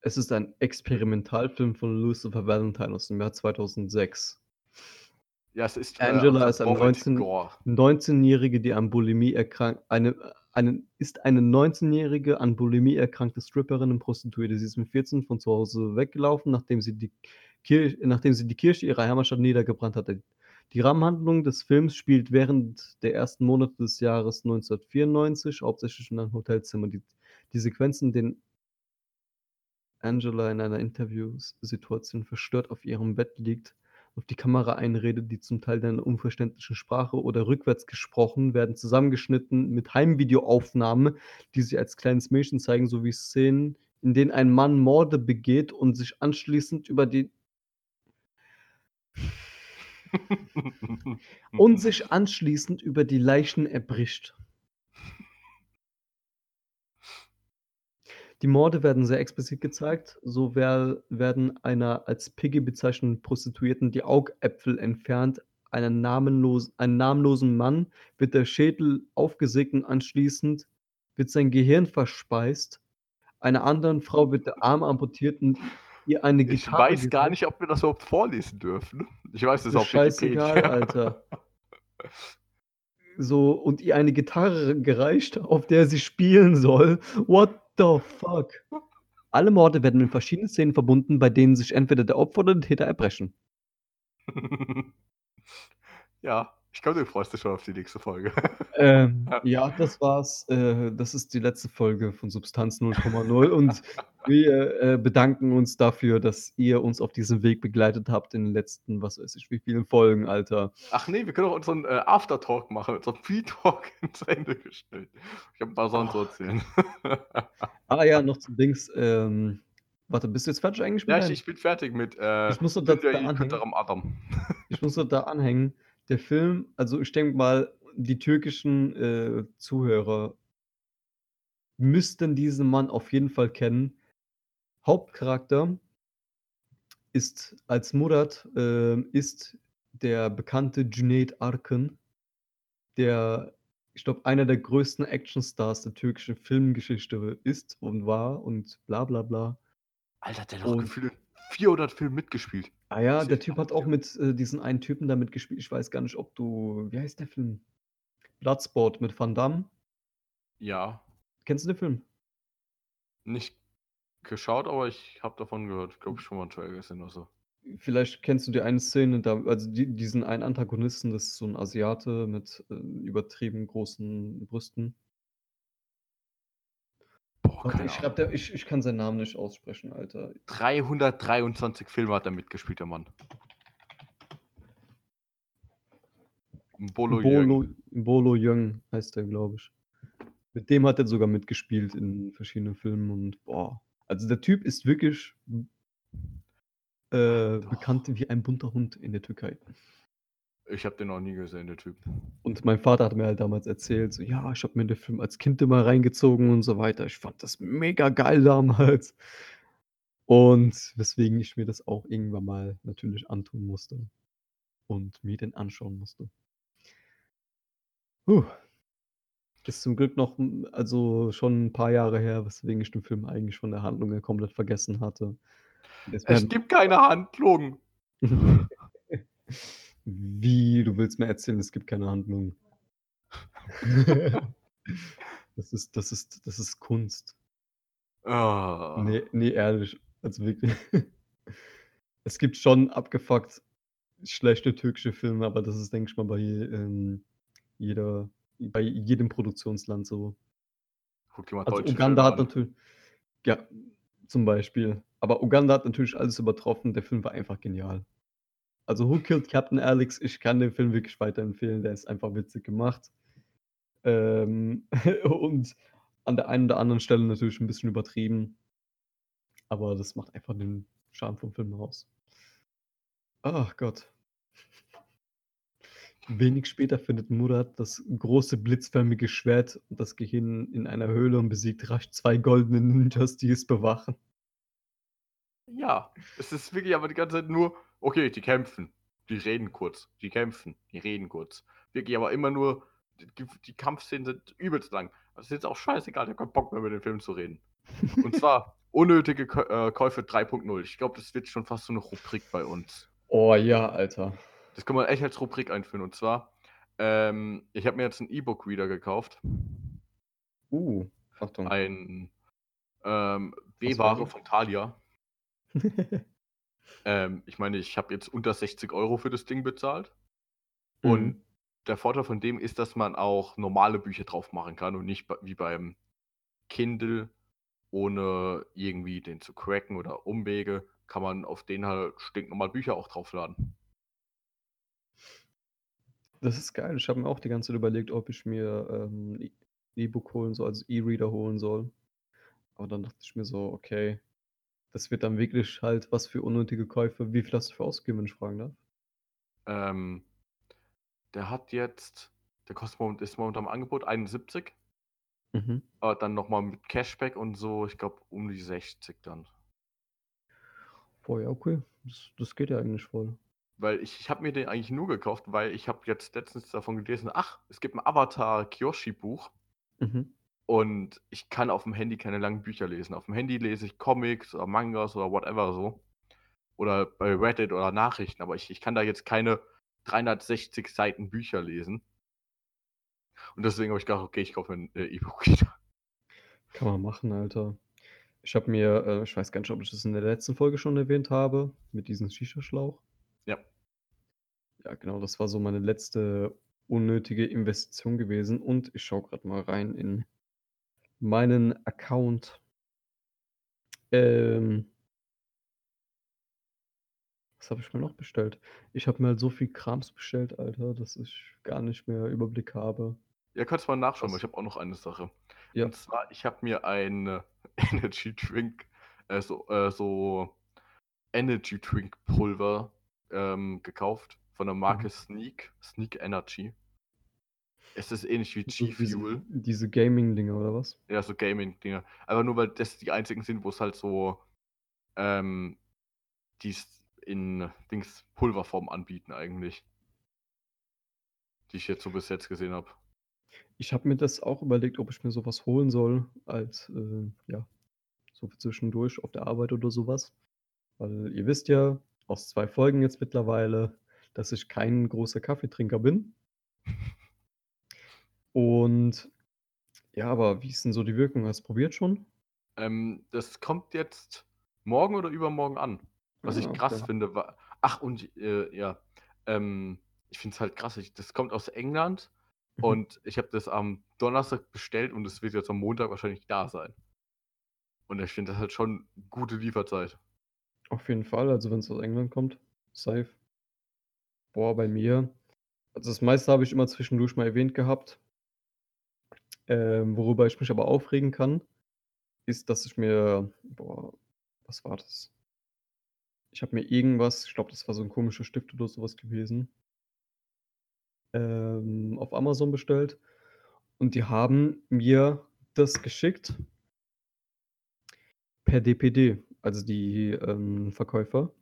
Es ist ein Experimentalfilm von Lucifer Valentine aus dem Jahr 2006. ja, es ist Angela äh, ist ein Vomit 19 Gore. 19-Jährige, die an Bulimie erkrankt, eine, eine, ist eine 19-Jährige an Bulimie erkrankte Stripperin und Prostituierte. Sie ist mit 14 von zu Hause weggelaufen, nachdem sie die Kirche, nachdem sie die Kirche ihrer Heimatstadt niedergebrannt hatte. Die Rahmenhandlung des Films spielt während der ersten Monate des Jahres 1994 hauptsächlich in einem Hotelzimmer. Die, die Sequenzen, in denen Angela in einer Interviewsituation verstört auf ihrem Bett liegt, auf die Kamera einredet, die zum Teil in einer unverständlichen Sprache oder rückwärts gesprochen, werden zusammengeschnitten mit Heimvideoaufnahmen, die sich als kleines Mädchen zeigen, sowie Szenen, in denen ein Mann Morde begeht und sich anschließend über die <laughs> und sich anschließend über die Leichen erbricht. Die Morde werden sehr explizit gezeigt. So wer, werden einer als Piggy bezeichneten Prostituierten die Augäpfel entfernt. Einen namenlosen, einen namenlosen Mann wird der Schädel aufgesägt und anschließend wird sein Gehirn verspeist. Einer anderen Frau wird der Arm amputiert und ihr eine Ich Gitarre weiß gar nicht, ob wir das überhaupt vorlesen dürfen. Ich weiß es Ist auf scheißegal, Wikipedia. Alter. <laughs> So, und ihr eine Gitarre gereicht, auf der sie spielen soll. What the fuck? Alle Morde werden mit verschiedenen Szenen verbunden, bei denen sich entweder der Opfer oder der Täter erbrechen. <laughs> Ja, ich glaube, du freust dich schon auf die nächste Folge. <laughs> Ähm, Ja. das war's. Äh, das ist die letzte Folge von Substanz 0,0 und <laughs> wir, äh, bedanken uns dafür, dass ihr uns auf diesem Weg begleitet habt in den letzten, was weiß ich, wie vielen Folgen, Alter. Ach nee, wir können auch unseren, äh, Aftertalk machen, unseren Pre-Talk <laughs> ins Ende gestellt. Ich habe 'n paar Sachen zu Oh. erzählen. Ah ja, noch zum Dings, ähm warte, bist du jetzt fertig eigentlich Ja, ich ich bin fertig mit, äh, Ich muss noch da da anhängen. Ich muss noch da anhängen. Der Film also, ich denke mal, die türkischen, äh, Zuhörer müssten diesen Mann auf jeden Fall kennen. Hauptcharakter ist als Murat, ähm, ist der bekannte Cüneyt Arkın, der, ich glaube, einer der größten Actionstars der türkischen Filmgeschichte ist und war und bla bla bla. Alter, der hat doch gefühlt in 400 Filmen mitgespielt. Ah ja, der Typ hat auch mit, äh, diesen einen Typen da mitgespielt. Ich weiß gar nicht, ob du wie heißt der Film? Bloodsport mit Van Damme. Ja. Kennst du den Film? Nicht geschaut, aber ich habe davon gehört. Glaube ich schon mal 'n Trailer gesehen oder so. Vielleicht kennst du die eine Szene, da also, die diesen einen Antagonisten, das ist so 'n Asiate mit, äh, übertrieben großen Brüsten. Boah, Warte, ich Ahnung. der ich ich kann seinen Namen nicht aussprechen, Alter. 323 Filme hat er mitgespielt, der Mann. N'Bolo N'Bolo Yeung. N'Bolo Yeung heißt der, glaube ich. Mit dem hat er sogar mitgespielt in verschiedenen Filmen und boah, also, der Typ ist wirklich äh, bekannt wie ein bunter Hund in der Türkei. Ich habe den noch nie gesehen, der Typ. Und mein Vater hat mir halt damals erzählt, so: „Ja, ich habe mir den Film als Kind immer reingezogen“ und so weiter. Ich fand das mega geil damals. Und weswegen ich mir das auch irgendwann mal natürlich antun musste und mir den anschauen musste. Hu. Ist zum Glück noch also, schon 'n paar Jahre her, weswegen ich den Film eigentlich von der Handlung her komplett vergessen hatte. Es Es gibt keine Handlung. <laughs> Wie, du willst mir erzählen, es gibt keine Handlung? <laughs> <laughs> Das ist das ist das ist Kunst. Ah. Ne, ne, ehrlich, also, wirklich. <laughs> Es gibt schon abgefuckt schlechte türkische Filme, aber das ist, denke ich mal, bei, ähm, jeder bei jedem Produktionsland so. Guck dir mal Also, Uganda Filme hat an. natür ja, zum Beispiel. Aber Uganda hat natürlich alles übertroffen. Der Film war einfach genial. Also, „Who Killed Captain Alex“, ich kann den Film wirklich weiterempfehlen. Der ist einfach witzig gemacht. Ähm, <laughs> und an der einen oder anderen Stelle natürlich 'n bisschen übertrieben. Aber das macht einfach den Charme vom Film aus. Ach Gott. Wenig später findet Murat das große blitzförmige Schwert, das Gehirn in einer Höhle und besiegt rasch 2 goldene Ninjas, die es bewachen. Ja, es ist wirklich aber die ganze Zeit nur: Okay, die kämpfen, die reden kurz, die kämpfen, die reden kurz. Wirklich aber immer nur die die Kampfszenen sind übelst lang. Das ist jetzt auch scheißegal, ich habe keinen Bock mehr, über den Film zu reden. <laughs> Und zwar unnötige äh, Käufe 3.0. Ich glaube, das wird schon fast so 'ne Rubrik bei uns. Oh ja, Alter. Das kann man echt als Rubrik einführen. Und zwar, ähm, ich habe mir jetzt 'n E-Book-Reader gekauft. Uh, Achtung. Ein, ähm, B-Ware von Thalia. <laughs> Ähm, ich meine, ich habe jetzt unter 60 € für das Ding bezahlt. Mhm. Und der Vorteil von dem ist, dass man auch normale Bücher drauf machen kann und nicht wie beim Kindle, ohne irgendwie den zu cracken oder Umwege, kann man auf den halt stinknormal Bücher auch draufladen. Das ist geil. Ich habe mir auch die ganze Zeit überlegt, ob ich mir, ähm, E E-Book holen soll, also E-Reader holen soll. Aber dann dachte ich mir so: „Okay, das wird dann wirklich halt was für unnötige Käufe.“ Wie viel hast du dafür ausgegeben, wenn ich fragen darf? Ähm, der hat jetzt der kostet moment ist momentan im Angebot 71. Mhm. Aber dann noch mal mit Cashback und so, ich glaube, um die 60 dann. Boah, ja, okay. Das das geht ja eigentlich voll. Weil ich ich habe mir den eigentlich nur gekauft, weil ich habe jetzt letztens davon gelesen: Ach, es gibt 'n Avatar-Kyoshi-Buch. Mhm. Und ich kann auf'm Handy keine langen Bücher lesen. Auf'm Handy lese ich Comics oder Mangas oder whatever so. Oder bei Reddit oder Nachrichten, aber ich ich kann da jetzt keine 360 Seiten Bücher lesen. Und deswegen habe ich gedacht: „Okay, ich kaufe mir 'n, äh, <laughs> E-Book-Reader.“ Kann man machen, Alter. Ich habe mir äh, ich weiß gar nicht, ob ich das in der letzten Folge schon erwähnt habe, mit diesem Shisha-Schlauch. Ja. Ja, genau, das war so meine letzte unnötige Investition gewesen und ich schaue grad mal rein in meinen Account. Ähm Was habe ich mir noch bestellt? Ich habe mir halt so viel Krams bestellt, Alter, dass ich gar nicht mehr Überblick habe. Ja, kannst mal nachschauen, weil ich habe auch noch eine Sache. Ja. Und zwar, ich habe mir ein <laughs> Energy Drink, äh, so, äh, so Energy Drink Pulver ähm, gekauft von der Marke Mhm. Sneak, Sneak Energy. Es ist ähnlich wie So diese G-Fuel. diese Gaming-Dinger oder was? Ja, so Gaming-Dinger. Aber nur weil das die einzigen sind, wo es halt so ähm, die's in Dings Pulverform anbieten eigentlich. Die ich jetzt so bis jetzt gesehen habe. Ich habe mir das auch überlegt, ob ich mir so was holen soll als, äh, ja, so zwischendurch auf der Arbeit oder so was. Weil ihr wisst ja aus 2 Folgen jetzt mittlerweile, dass ich kein großer Kaffeetrinker bin. <laughs> Und ja, aber wie ist denn so die Wirkung? Hast du probiert schon? Ähm, das kommt jetzt morgen oder übermorgen an. Was ich Ah, krass okay. finde, war ach und, äh, ja, ähm, ich finde es halt krass, ich das kommt aus England Mhm. und ich habe das am Donnerstag bestellt und es wird jetzt am Montag wahrscheinlich da sein. Und ich finde das halt schon gute Lieferzeit. Auf jeden Fall, also wenn's aus England kommt, safe. Boah, bei mir also das meiste habe ich immer zwischendurch mal erwähnt gehabt. Ähm, worüber ich mich aber aufregen kann, ist, dass ich mir boah, was war das? Ich habe mir irgendwas ich glaube, das war so 'n komischer Stift oder so was gewesen ähm, auf Amazon bestellt und die haben mir das geschickt per DPD, also die, ähm, Verkäufer.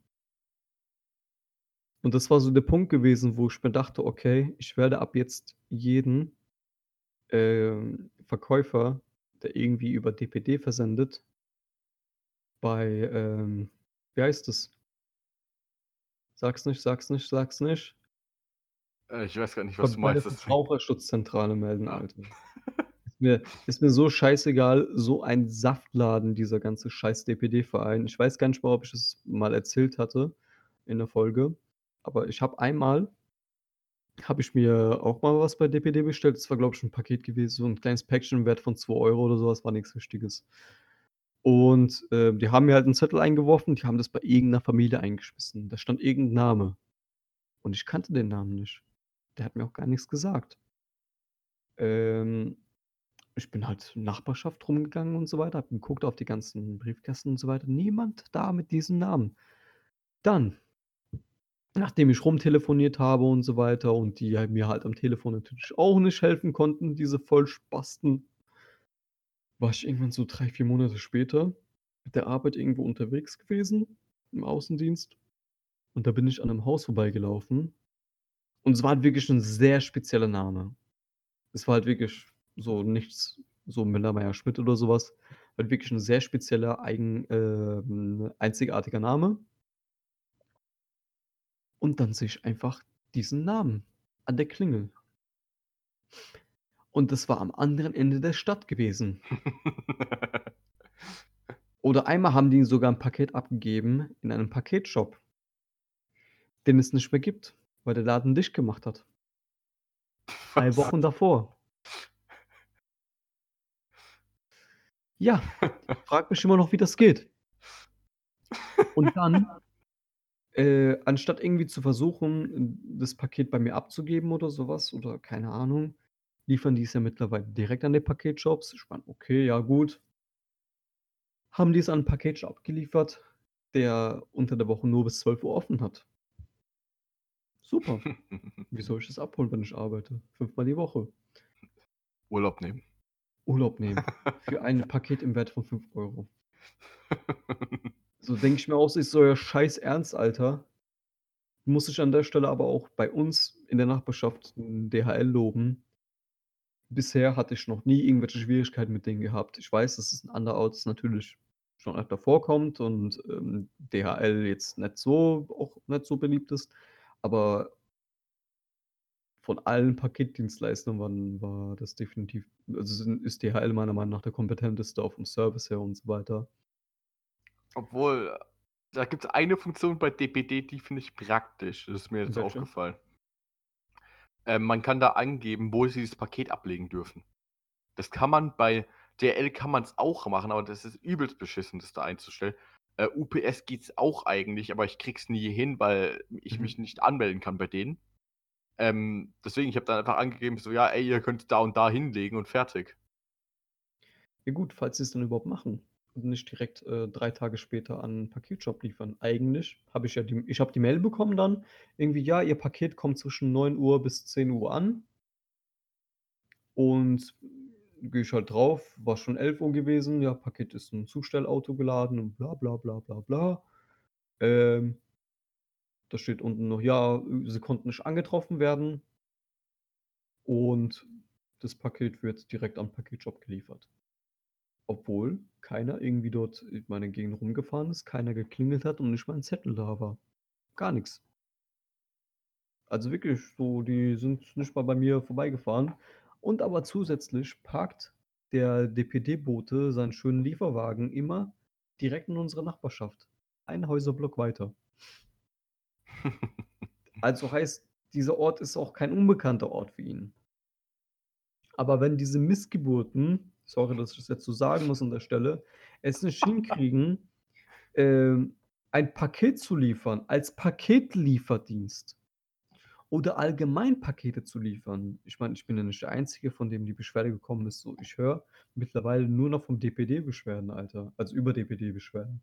Und das war so der Punkt gewesen, wo ich mir dachte: „Okay, ich werde ab jetzt jeden, ähm, Verkäufer, der irgendwie über DPD versendet“ bei, ähm wie heißt das? Sag's nicht, sag's nicht, sag's nicht. Äh, ich weiß grad nicht, was du bei der meinst. Verbraucherschutzzentrale melden, Ah. Alter. <laughs> Ist mir ist mir so scheißegal, so ein Saftladen, dieser ganze scheiß DPD-Verein. Ich weiß gar nicht mal, ob ich das mal erzählt hatte in 'ner Folge, aber ich habe einmal habe ich mir auch mal was bei DPD bestellt. Das war, glaube ich, 'n Paket gewesen, so 'n kleines Päckchen im Wert von 2 € oder so was, war nix Wichtiges. Und, äh, die haben mir halt 'n Zettel eingeworfen, die haben das bei irgend 'ner Familie eingeschmissen. Da stand irgend 'n Name und ich kannte den Namen nicht. Der hat mir auch gar nix gesagt. Ähm, ich bin halt Nachbarschaft rumgegangen und so weiter, habe geguckt auf die ganzen Briefkästen und so weiter. Niemand da mit diesem Namen. Dann nachdem ich rumtelefoniert habe und so weiter und die halt mir halt am Telefon natürlich auch nicht helfen konnten, diese Vollspasten war ich irgendwann so 3, 4 Monate später mit der Arbeit irgendwo unterwegs gewesen im Außendienst und da bin ich an 'nem Haus vorbeigelaufen und es war halt wirklich 'n sehr spezieller Name. Es war halt wirklich so nichts so Müller-Meyer-Schmidt oder so was. Halt wirklich 'n sehr spezieller, eigen ähm, einzigartiger Name. Und dann sehe ich einfach diesen Namen an der Klingel. Und das war am anderen Ende der Stadt gewesen. <laughs> Oder einmal haben die sogar 'n Paket abgegeben in einem Paketshop den es nicht mehr gibt, weil der Laden dicht gemacht hat. 3 Was? <laughs> Wochen davor. Ja, <laughs> ich frage mich immer noch, wie das geht. Und dann, äh, anstatt irgendwie zu versuchen, das Paket bei mir abzugeben oder so was oder keine Ahnung, liefern die es ja mittlerweile direkt an die Paketshops. Ich meine, okay, ja gut. Haben die es an 'n Paketshop geliefert, der unter der Woche nur bis 12:00 offen hat. Super. <laughs> Wie soll ich das abholen, wenn ich arbeite? Fünfmal die Woche. Urlaub nehmen. Urlaub nehmen <laughs> für ein Paket im Wert von 5 €. <laughs> So denke ich mir auch so: „Ist euer Scheiß Ernst, Alter?“ Muss ich an der Stelle aber auch bei uns in der Nachbarschaft DHL loben. Bisher hatte ich noch nie irgendwelche Schwierigkeiten mit denen gehabt. Ich weiß, dass es in anderorts natürlich schon öfter vorkommt und, ähm, DHL jetzt nicht so auch nicht so beliebt ist, aber von allen Paketdienstleistern waren war das definitiv also ist DHL meiner Meinung nach der kompetenteste auch vom Service her und so weiter. Obwohl, da gibt es eine Funktion bei DPD, die finde ich praktisch. Das ist mir jetzt Welche? aufgefallen. Ähm, man kann da angeben, wo sie das Paket ablegen dürfen. Das kann man bei DL kann man es auch machen, aber das ist übelst beschissen, das da einzustellen. Äh, UPS geht es auch eigentlich, aber ich krieg's nie hin, weil ich Mhm. mich nicht anmelden kann bei denen. Ähm, deswegen, ich habe dann einfach angegeben, so, ja, ey, ihr könnt da und da hinlegen und fertig. Ja gut, falls sie es dann überhaupt machen nicht direkt, äh, 3 Tage später an 'n Paketshop liefern. Eigentlich habe ich ja die ich habe die Mail bekommen dann, irgendwie: „Ja, Ihr Paket kommt zwischen 9:00 bis 10:00 an.“ Und gehe ich halt drauf, war schon 11:00 gewesen. Ja, Paket ist im Zustellauto geladen und bla bla bla bla bla. Ähm da steht unten noch: „Ja, sie konnten nicht angetroffen werden.“ Und das Paket wird direkt am Paketshop geliefert. Obwohl keiner irgendwie dort in meiner Gegend rumgefahren ist, keiner geklingelt hat und nicht mal 'n Zettel da war. Gar nix. Also wirklich so, die sind nicht mal bei mir vorbeigefahren. Und aber zusätzlich parkt der DPD-Bote seinen schönen Lieferwagen immer direkt in unserer Nachbarschaft, einen Häuserblock weiter. <laughs> Also heißt, dieser Ort ist auch kein unbekannter Ort für ihn. Aber wenn diese Missgeburten, sorry, dass ich das jetzt so sagen muss an der Stelle, es nicht hinkriegen, ähm, ein Paket zu liefern als Paketlieferdienst oder allgemein Pakete zu liefern. Ich meine, ich bin ja nicht der Einzige, von dem die Beschwerde gekommen ist. So, ich höre mittlerweile nur noch vom DPD Beschwerden, Alter, also über DPD Beschwerden.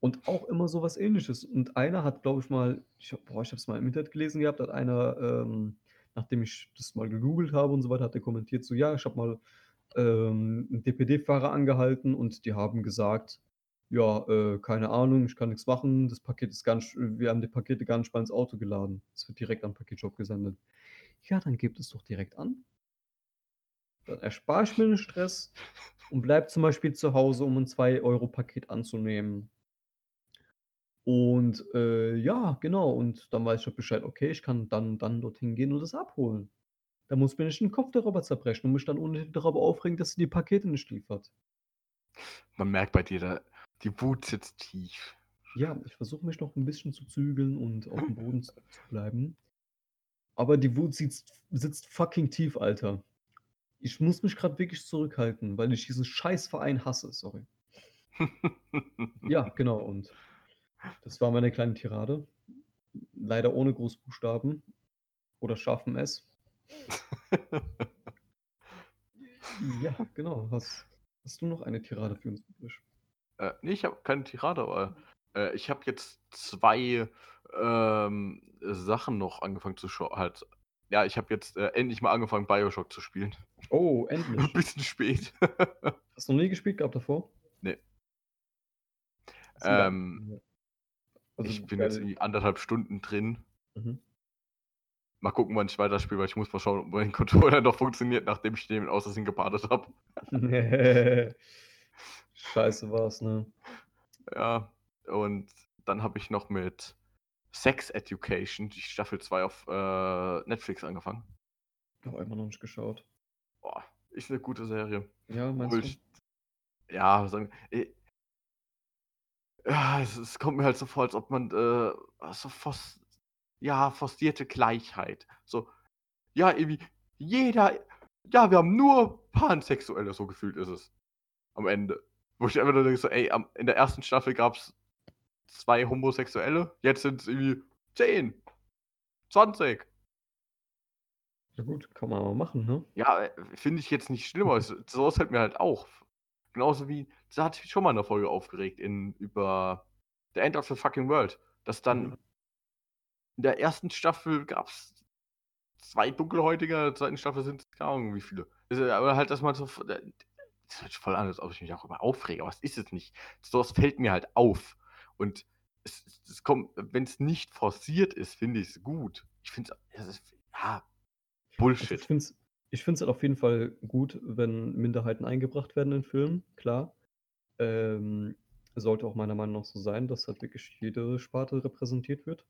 Und auch immer so was Ähnliches. Und einer hat, glaube ich mal ich ich habe es mal im Internet gelesen gehabt, hat einer, ähm, nachdem ich das mal gegoogelt habe und so weiter, hat der kommentiert so: „Ja, ich habe mal, ähm, 'n DPD-Fahrer angehalten und die haben gesagt: ‚Ja, äh, keine Ahnung, ich kann nix machen. Das Paket ist nicht wir haben die Pakete nicht mal ins Auto geladen. Es wird direkt am Paketshop gesendet.‘“ Ja, dann gebt es doch direkt an. Dann erspare ich mir den Stress und bleibe zum Beispiel zu Hause, um 'n 2 € Paket anzunehmen. Und, äh, ja, genau. Und dann weiß ich halt Bescheid, okay, ich kann dann dann dorthin gehen und das abholen. Da muss mir nicht den Kopf darüber zerbrechen und mich dann unnötig darüber aufregen, dass sie die Pakete nicht liefert. Man merkt bei dir, da die Wut sitzt tief. Ja, ich versuche mich noch 'n bisschen zu zügeln und aufm Boden z <clears throat> zu bleiben. Aber die Wut sitzt sitzt fucking tief, Alter. Ich muss mich grad wirklich zurückhalten, weil ich diesen Scheißverein hasse, sorry. <laughs> Ja, genau und das war meine kleine Tirade. Leider ohne Großbuchstaben oder scharfem S. <laughs> Ja, genau. Hast hast du noch eine Tirade für uns übrig? Äh, ne, ich habe keine Tirade, aber, äh, ich habe jetzt 2, ähm, Sachen noch angefangen zu schau halt ja, ich habe jetzt, äh, endlich mal angefangen, BioShock zu spielen. Oh, <laughs> endlich. Bisschen spät. Hast du noch nie gespielt gehabt davor? Ne. Egal. Ähm, Also, ich bin jetzt irgendwie 1 1/2 Stunden drin. Mhm. Mal gucken, wann ich weiterspiele, weil ich muss mal schauen, ob mein <laughs> Controller noch funktioniert, nachdem ich den aus Versehen gepartet habe. <laughs> Scheiße war's, ne? Ja, und dann habe ich noch mit Sex Education, die Staffel 2 auf, äh, Netflix angefangen. Oh, immer noch nicht geschaut. Boah, ist 'ne gute Serie. Ja, meinst Obwohl du? ich ja, sagen äh ja, es es kommt mir halt so vor, als ob man, äh, so fors ja, forcierte Gleichheit. So, ja, irgendwie jeder ja, wir haben nur Pansexuelle, so gefühlt ist es am Ende. Wo ich einfach nur denke so: „Ey, am in der 1. Staffel gab's 2 Homosexuelle, jetzt sind's irgendwie 10, 20.“ Ja gut, kann man mal machen, ne? Ja, äh, finde ich jetzt nicht schlimm, aber so was fällt mir halt auf. Genauso wie da hatte ich mich schon mal in 'ner Folge aufgeregt in über The End of the Fucking World, dass dann Ja. in der 1. Staffel gab's 2 Dunkelhäutige, in der 2. Staffel sind's keine Ahnung wie viele. Ist aber halt, dass man so das hört sich voll an, als ob ich mich darüber aufrege, aber das ist es nicht. So was fällt mir halt auf. Und es es es kommt wenn's nicht forciert ist, finde ich's gut. Ich finde es es ist ja, Also, ich Bullshit. finde es ich finde es halt auf jeden Fall gut, wenn Minderheiten eingebracht werden in Filmen, klar. Ähm, sollte auch meiner Meinung nach so sein, dass halt wirklich jede Sparte repräsentiert wird.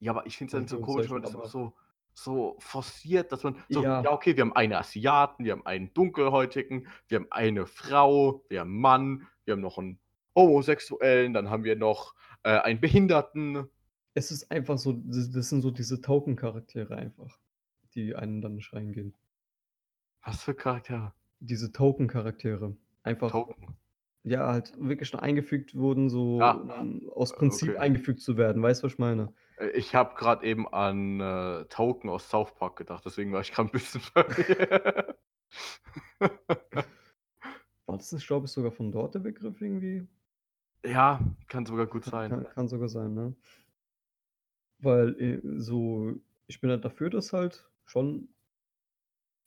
Ja, aber ich finde es dann so Also, sage komisch, wenn man das so so forciert, dass man so, ja. Ja. okay, wir haben einen Asiaten, wir haben einen Dunkelhäutigen, wir haben eine Frau, wir haben 'n Mann, wir haben noch einen Homosexuellen, dann haben wir noch, äh, einen Behinderten. Es ist einfach so das sind so diese Token-Charaktere einfach, die einem dann nicht reingehen. Was für Charaktere? Diese Token-Charaktere. Einfach Token. ja, halt wirklich nur eingefügt wurden, so, um aus äh, Prinzip okay. eingefügt zu werden. Weißt du, was ich meine? Äh, ich habe grad eben an, äh, Token aus South Park gedacht, deswegen war ich grad 'n bisschen <laughs> verwirrt. War das glaube ich, sogar von dort der Begriff irgendwie? Ja, kann sogar gut sein. kann kann sogar sein, ne? Weil, äh, so ich bin halt dafür, dass halt schon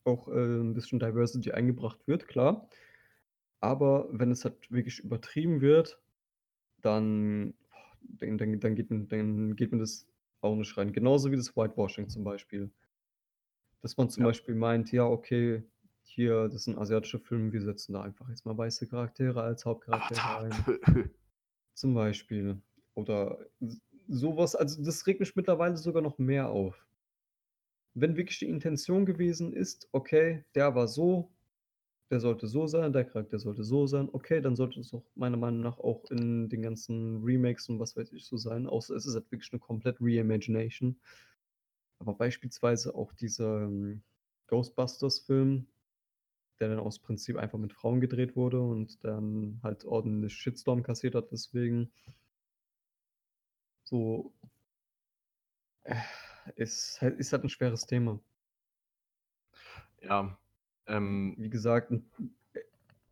auch, äh, 'n bisschen Diversity eingebracht wird, klar. Aber wenn es halt wirklich übertrieben wird, dann dann dann dann geht mir dann geht mir das auch nicht rein. Genauso wie das Whitewashing zum Beispiel. Dass man zum Ja. Beispiel meint: „Ja, okay, hier, das sind asiatische Filme, wir setzen da einfach jetzt mal weiße Charaktere als Hauptcharaktere ein.“ <laughs> Zum Beispiel. Oder s so was also, das regt mich mittlerweile sogar noch mehr auf. Wenn wirklich die Intention gewesen ist: „Okay, der war so, der sollte so sein, der Charakter sollte so sein“, okay, dann sollte es auch meiner Meinung nach auch in den ganzen Remakes und was weiß ich so sein, außer es ist halt wirklich 'ne komplett Reimagination. Aber beispielsweise auch dieser, ähm, Ghostbusters-Film, der dann aus Prinzip einfach mit Frauen gedreht wurde und dann halt ordentlich Shitstorm kassiert hat deswegen. So äh, ist halt ist halt 'n schweres Thema. Ja, ähm Wie gesagt,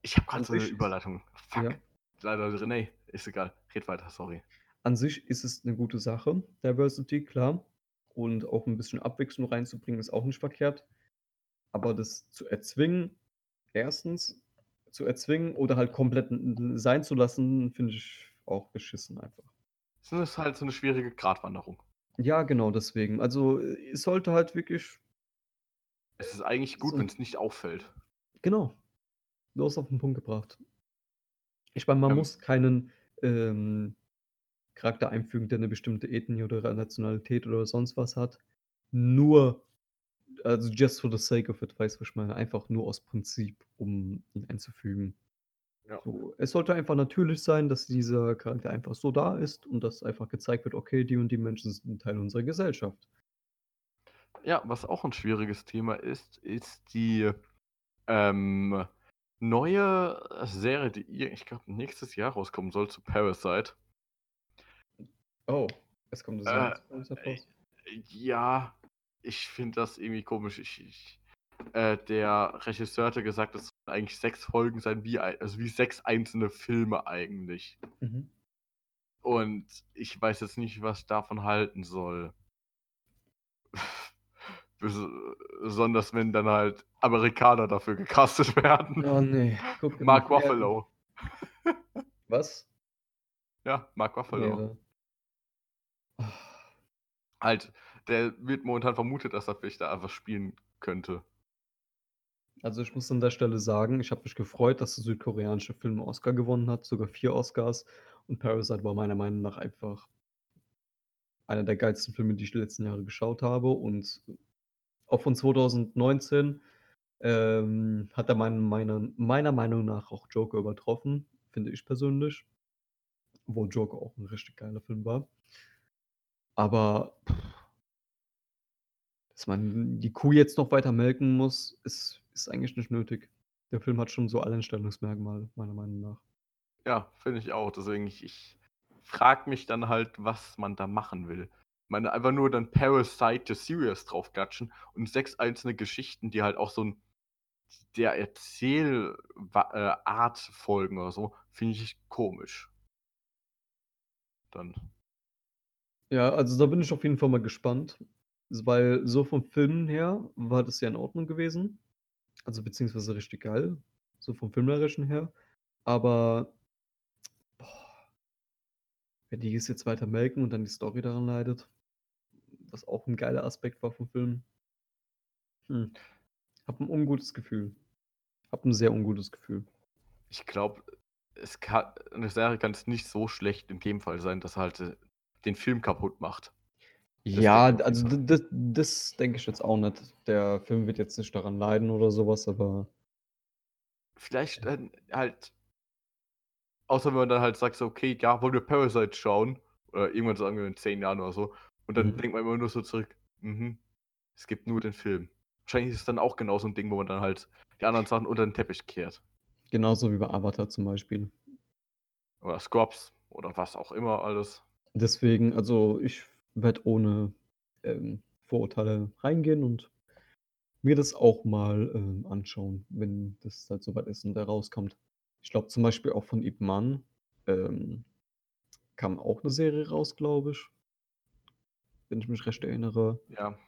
Ich habe grad an so 'ne ist Überleitung. Fuck. ja. Leider drin ne, ist egal. Red weiter, sorry. An sich ist es 'ne gute Sache, Diversity, klar. Und auch 'n bisschen Abwechslung reinzubringen, ist auch nicht verkehrt. Aber das zu erzwingen erstens zu erzwingen oder halt komplett sein zu lassen, finde ich auch beschissen einfach. Es ist halt so 'ne schwierige Gratwanderung. Ja, genau deswegen. Also, äh, es sollte halt wirklich Es ist eigentlich gut, so wenn's nicht auffällt. Genau. Du hast auf 'n Punkt gebracht. Ich meine, man Ähm muss keinen, ähm, Charakter einfügen, der 'ne bestimmte Ethnie oder Nationalität oder sonst was hat. Nur also, just for the sake of it, weißt du, was ich meine? Einfach nur aus Prinzip, um ihn einzufügen. Ja. So, es sollte einfach natürlich sein, dass dieser Charakter einfach so da ist und dass einfach gezeigt wird: „Okay, die und die Menschen sind 'n Teil unserer Gesellschaft.“ Ja, was auch 'n schwieriges Thema ist, ist die, ähm, neue Serie, die ich glaube, nächstes Jahr rauskommen soll zu Parasite. Oh, es kommt 'ne Äh, äh, raus? ja, ich finde das irgendwie komisch. Ich ich äh, der Regisseur hatte gesagt, es sollen eigentlich 6 Folgen sein, wie also, wie 6 einzelne Filme eigentlich. Mhm. Und ich weiß jetzt nicht, was ich davon halten soll. <laughs> Bes besonders wenn dann halt Amerikaner dafür gecastet werden. Oh ne, guck Mark Ruffalo. <laughs> Was? Ja, Mark Ruffalo. da Halt, der wird momentan vermutet, dass er vielleicht da einfach spielen könnte. Also, ich muss an der Stelle sagen, ich habe mich gefreut, dass der südkoreanische Film Oscar gewonnen hat, sogar 4 Oscars. Und Parasite war meiner Meinung nach einfach einer der geilsten Filme, die ich die letzten Jahre geschaut habe. Und auch von 2019, ähm, hat er meinen meiner meiner Meinung nach auch Joker übertroffen, finde ich persönlich. Obwohl Joker auch 'n richtig geiler Film war. Aber dass man die Kuh jetzt noch weiter melken muss, ist ist eigentlich nicht nötig. Der Film hat schon so Alleinstellungsmerkmale, meiner Meinung nach. Ja, finde ich auch. Deswegen ich ich frage mich dann halt, was man da machen will. Ich meine, einfach nur dann Parasite the Series draufklatschen und 6 einzelne Geschichten, die halt auch so 'n der Erzähl wa äh, Art folgen oder so, finde ich komisch. Dann. Ja, also, da bin ich auf jeden Fall mal gespannt. Weil so vom Film her war das ja in Ordnung gewesen. Also, beziehungsweise richtig geil, so vom Filmerischen her. Aber boah wenn die es jetzt weiter melken und dann die Story daran leidet, was auch 'n geiler Aspekt war vom Film. Hm, habe 'n ungutes Gefühl. Habe 'n sehr ungutes Gefühl. Ich glaube, es ka 'ne Serie kann es nicht so schlecht in dem Fall sein, dass halt, äh, den Film kaputt macht. Ja, also jeden d d das denke ich jetzt auch nicht. Der Film wird jetzt nicht daran leiden oder sowas, aber Vielleicht, ähm, halt außer wenn man dann halt sagt so: „Okay, ja, wollen wir Parasite schauen?“ Oder irgendwann sagen wir in 10 Jahren oder so. Und dann Mhm. denkt man immer nur so zurück: „Mhm, es gibt nur den Film.“ Wahrscheinlich ist es dann auch genau so 'n Ding, wo man dann halt die anderen Sachen unter den Teppich kehrt. Genauso wie bei Avatar zum Beispiel. Oder Scrubs oder was auch immer alles. Deswegen also, ich werde ohne, ähm, Vorurteile reingehen und mir das auch mal, ähm, anschauen, wenn das halt so weit ist und der rauskommt. Ich glaube zum Beispiel auch von Ip Man, ähm, kam auch 'ne Serie raus, glaube ich wenn ich mich recht erinnere. Ja.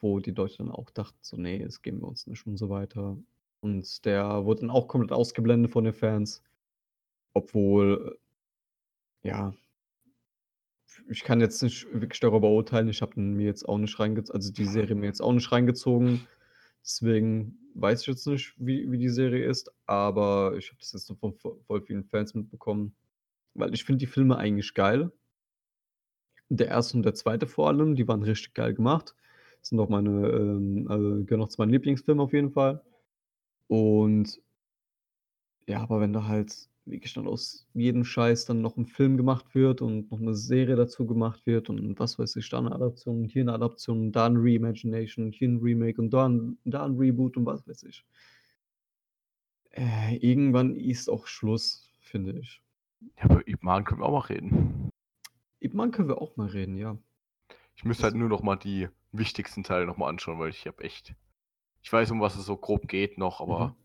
Wo die Leute dann auch dachten so: „Ne, das geben wir uns nicht“ und so weiter. Und der wurde dann auch komplett ausgeblendet von den Fans, obwohl ja ich kann jetzt nicht wirklich darüber urteilen. Ich habe mir jetzt auch nicht reingez also, die Serie mir jetzt auch nicht reingezogen. Deswegen weiß ich jetzt nicht, wie wie die Serie ist, aber ich habe das jetzt so von vo voll vielen Fans mitbekommen, weil ich finde die Filme eigentlich geil. Der 1. und der 2. vor allem, die waren richtig geil gemacht. Sind auch meine, ähm, äh gehören auch zu meinen Lieblingsfilmen auf jeden Fall. Und ja, aber wenn da halt wirklich dann aus jedem Scheiß dann noch 'n Film gemacht wird und noch 'ne Serie dazu gemacht wird und was weiß ich, da 'ne Adaption, hier 'ne Adaption, da 'n Reimagination, hier 'n Remake und da 'n da 'n Reboot und was weiß ich. Äh, irgendwann ist auch Schluss, finde ich. Ja, über Ip Man können wir auch mal reden. Ip Man können wir auch mal reden, ja. Ich müsste halt nur noch mal die wichtigsten Teile noch mal anschauen, weil ich habe echt ich weiß, um was es so grob geht noch, aber Mhm.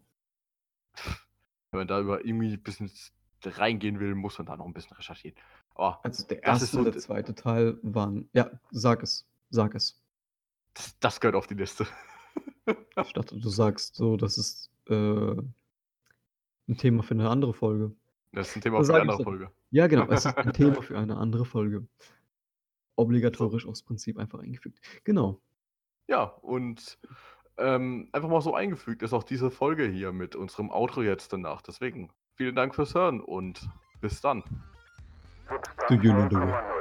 Wenn man da über irgendwie bisschen s reingehen will, muss man da noch 'n bisschen recherchieren. Aber Also, der das ist 1. so und der 2. Teil waren ja, sag es, sag es. Das das gehört auf die Liste. <laughs> Ich dachte, du sagst so, das ist, äh 'n Thema für 'ne andere Folge. Das ist 'n Thema Da für 'ne ich andere Folge. ja genau, es ist 'n <laughs> Thema für eine andere Folge. Obligatorisch aus Prinzip einfach eingefügt. Genau. Ja, und, ähm, einfach mal so eingefügt ist auch diese Folge hier mit unserem Outro jetzt danach. Deswegen vielen Dank fürs Hören und bis dann. See you later. 0,0.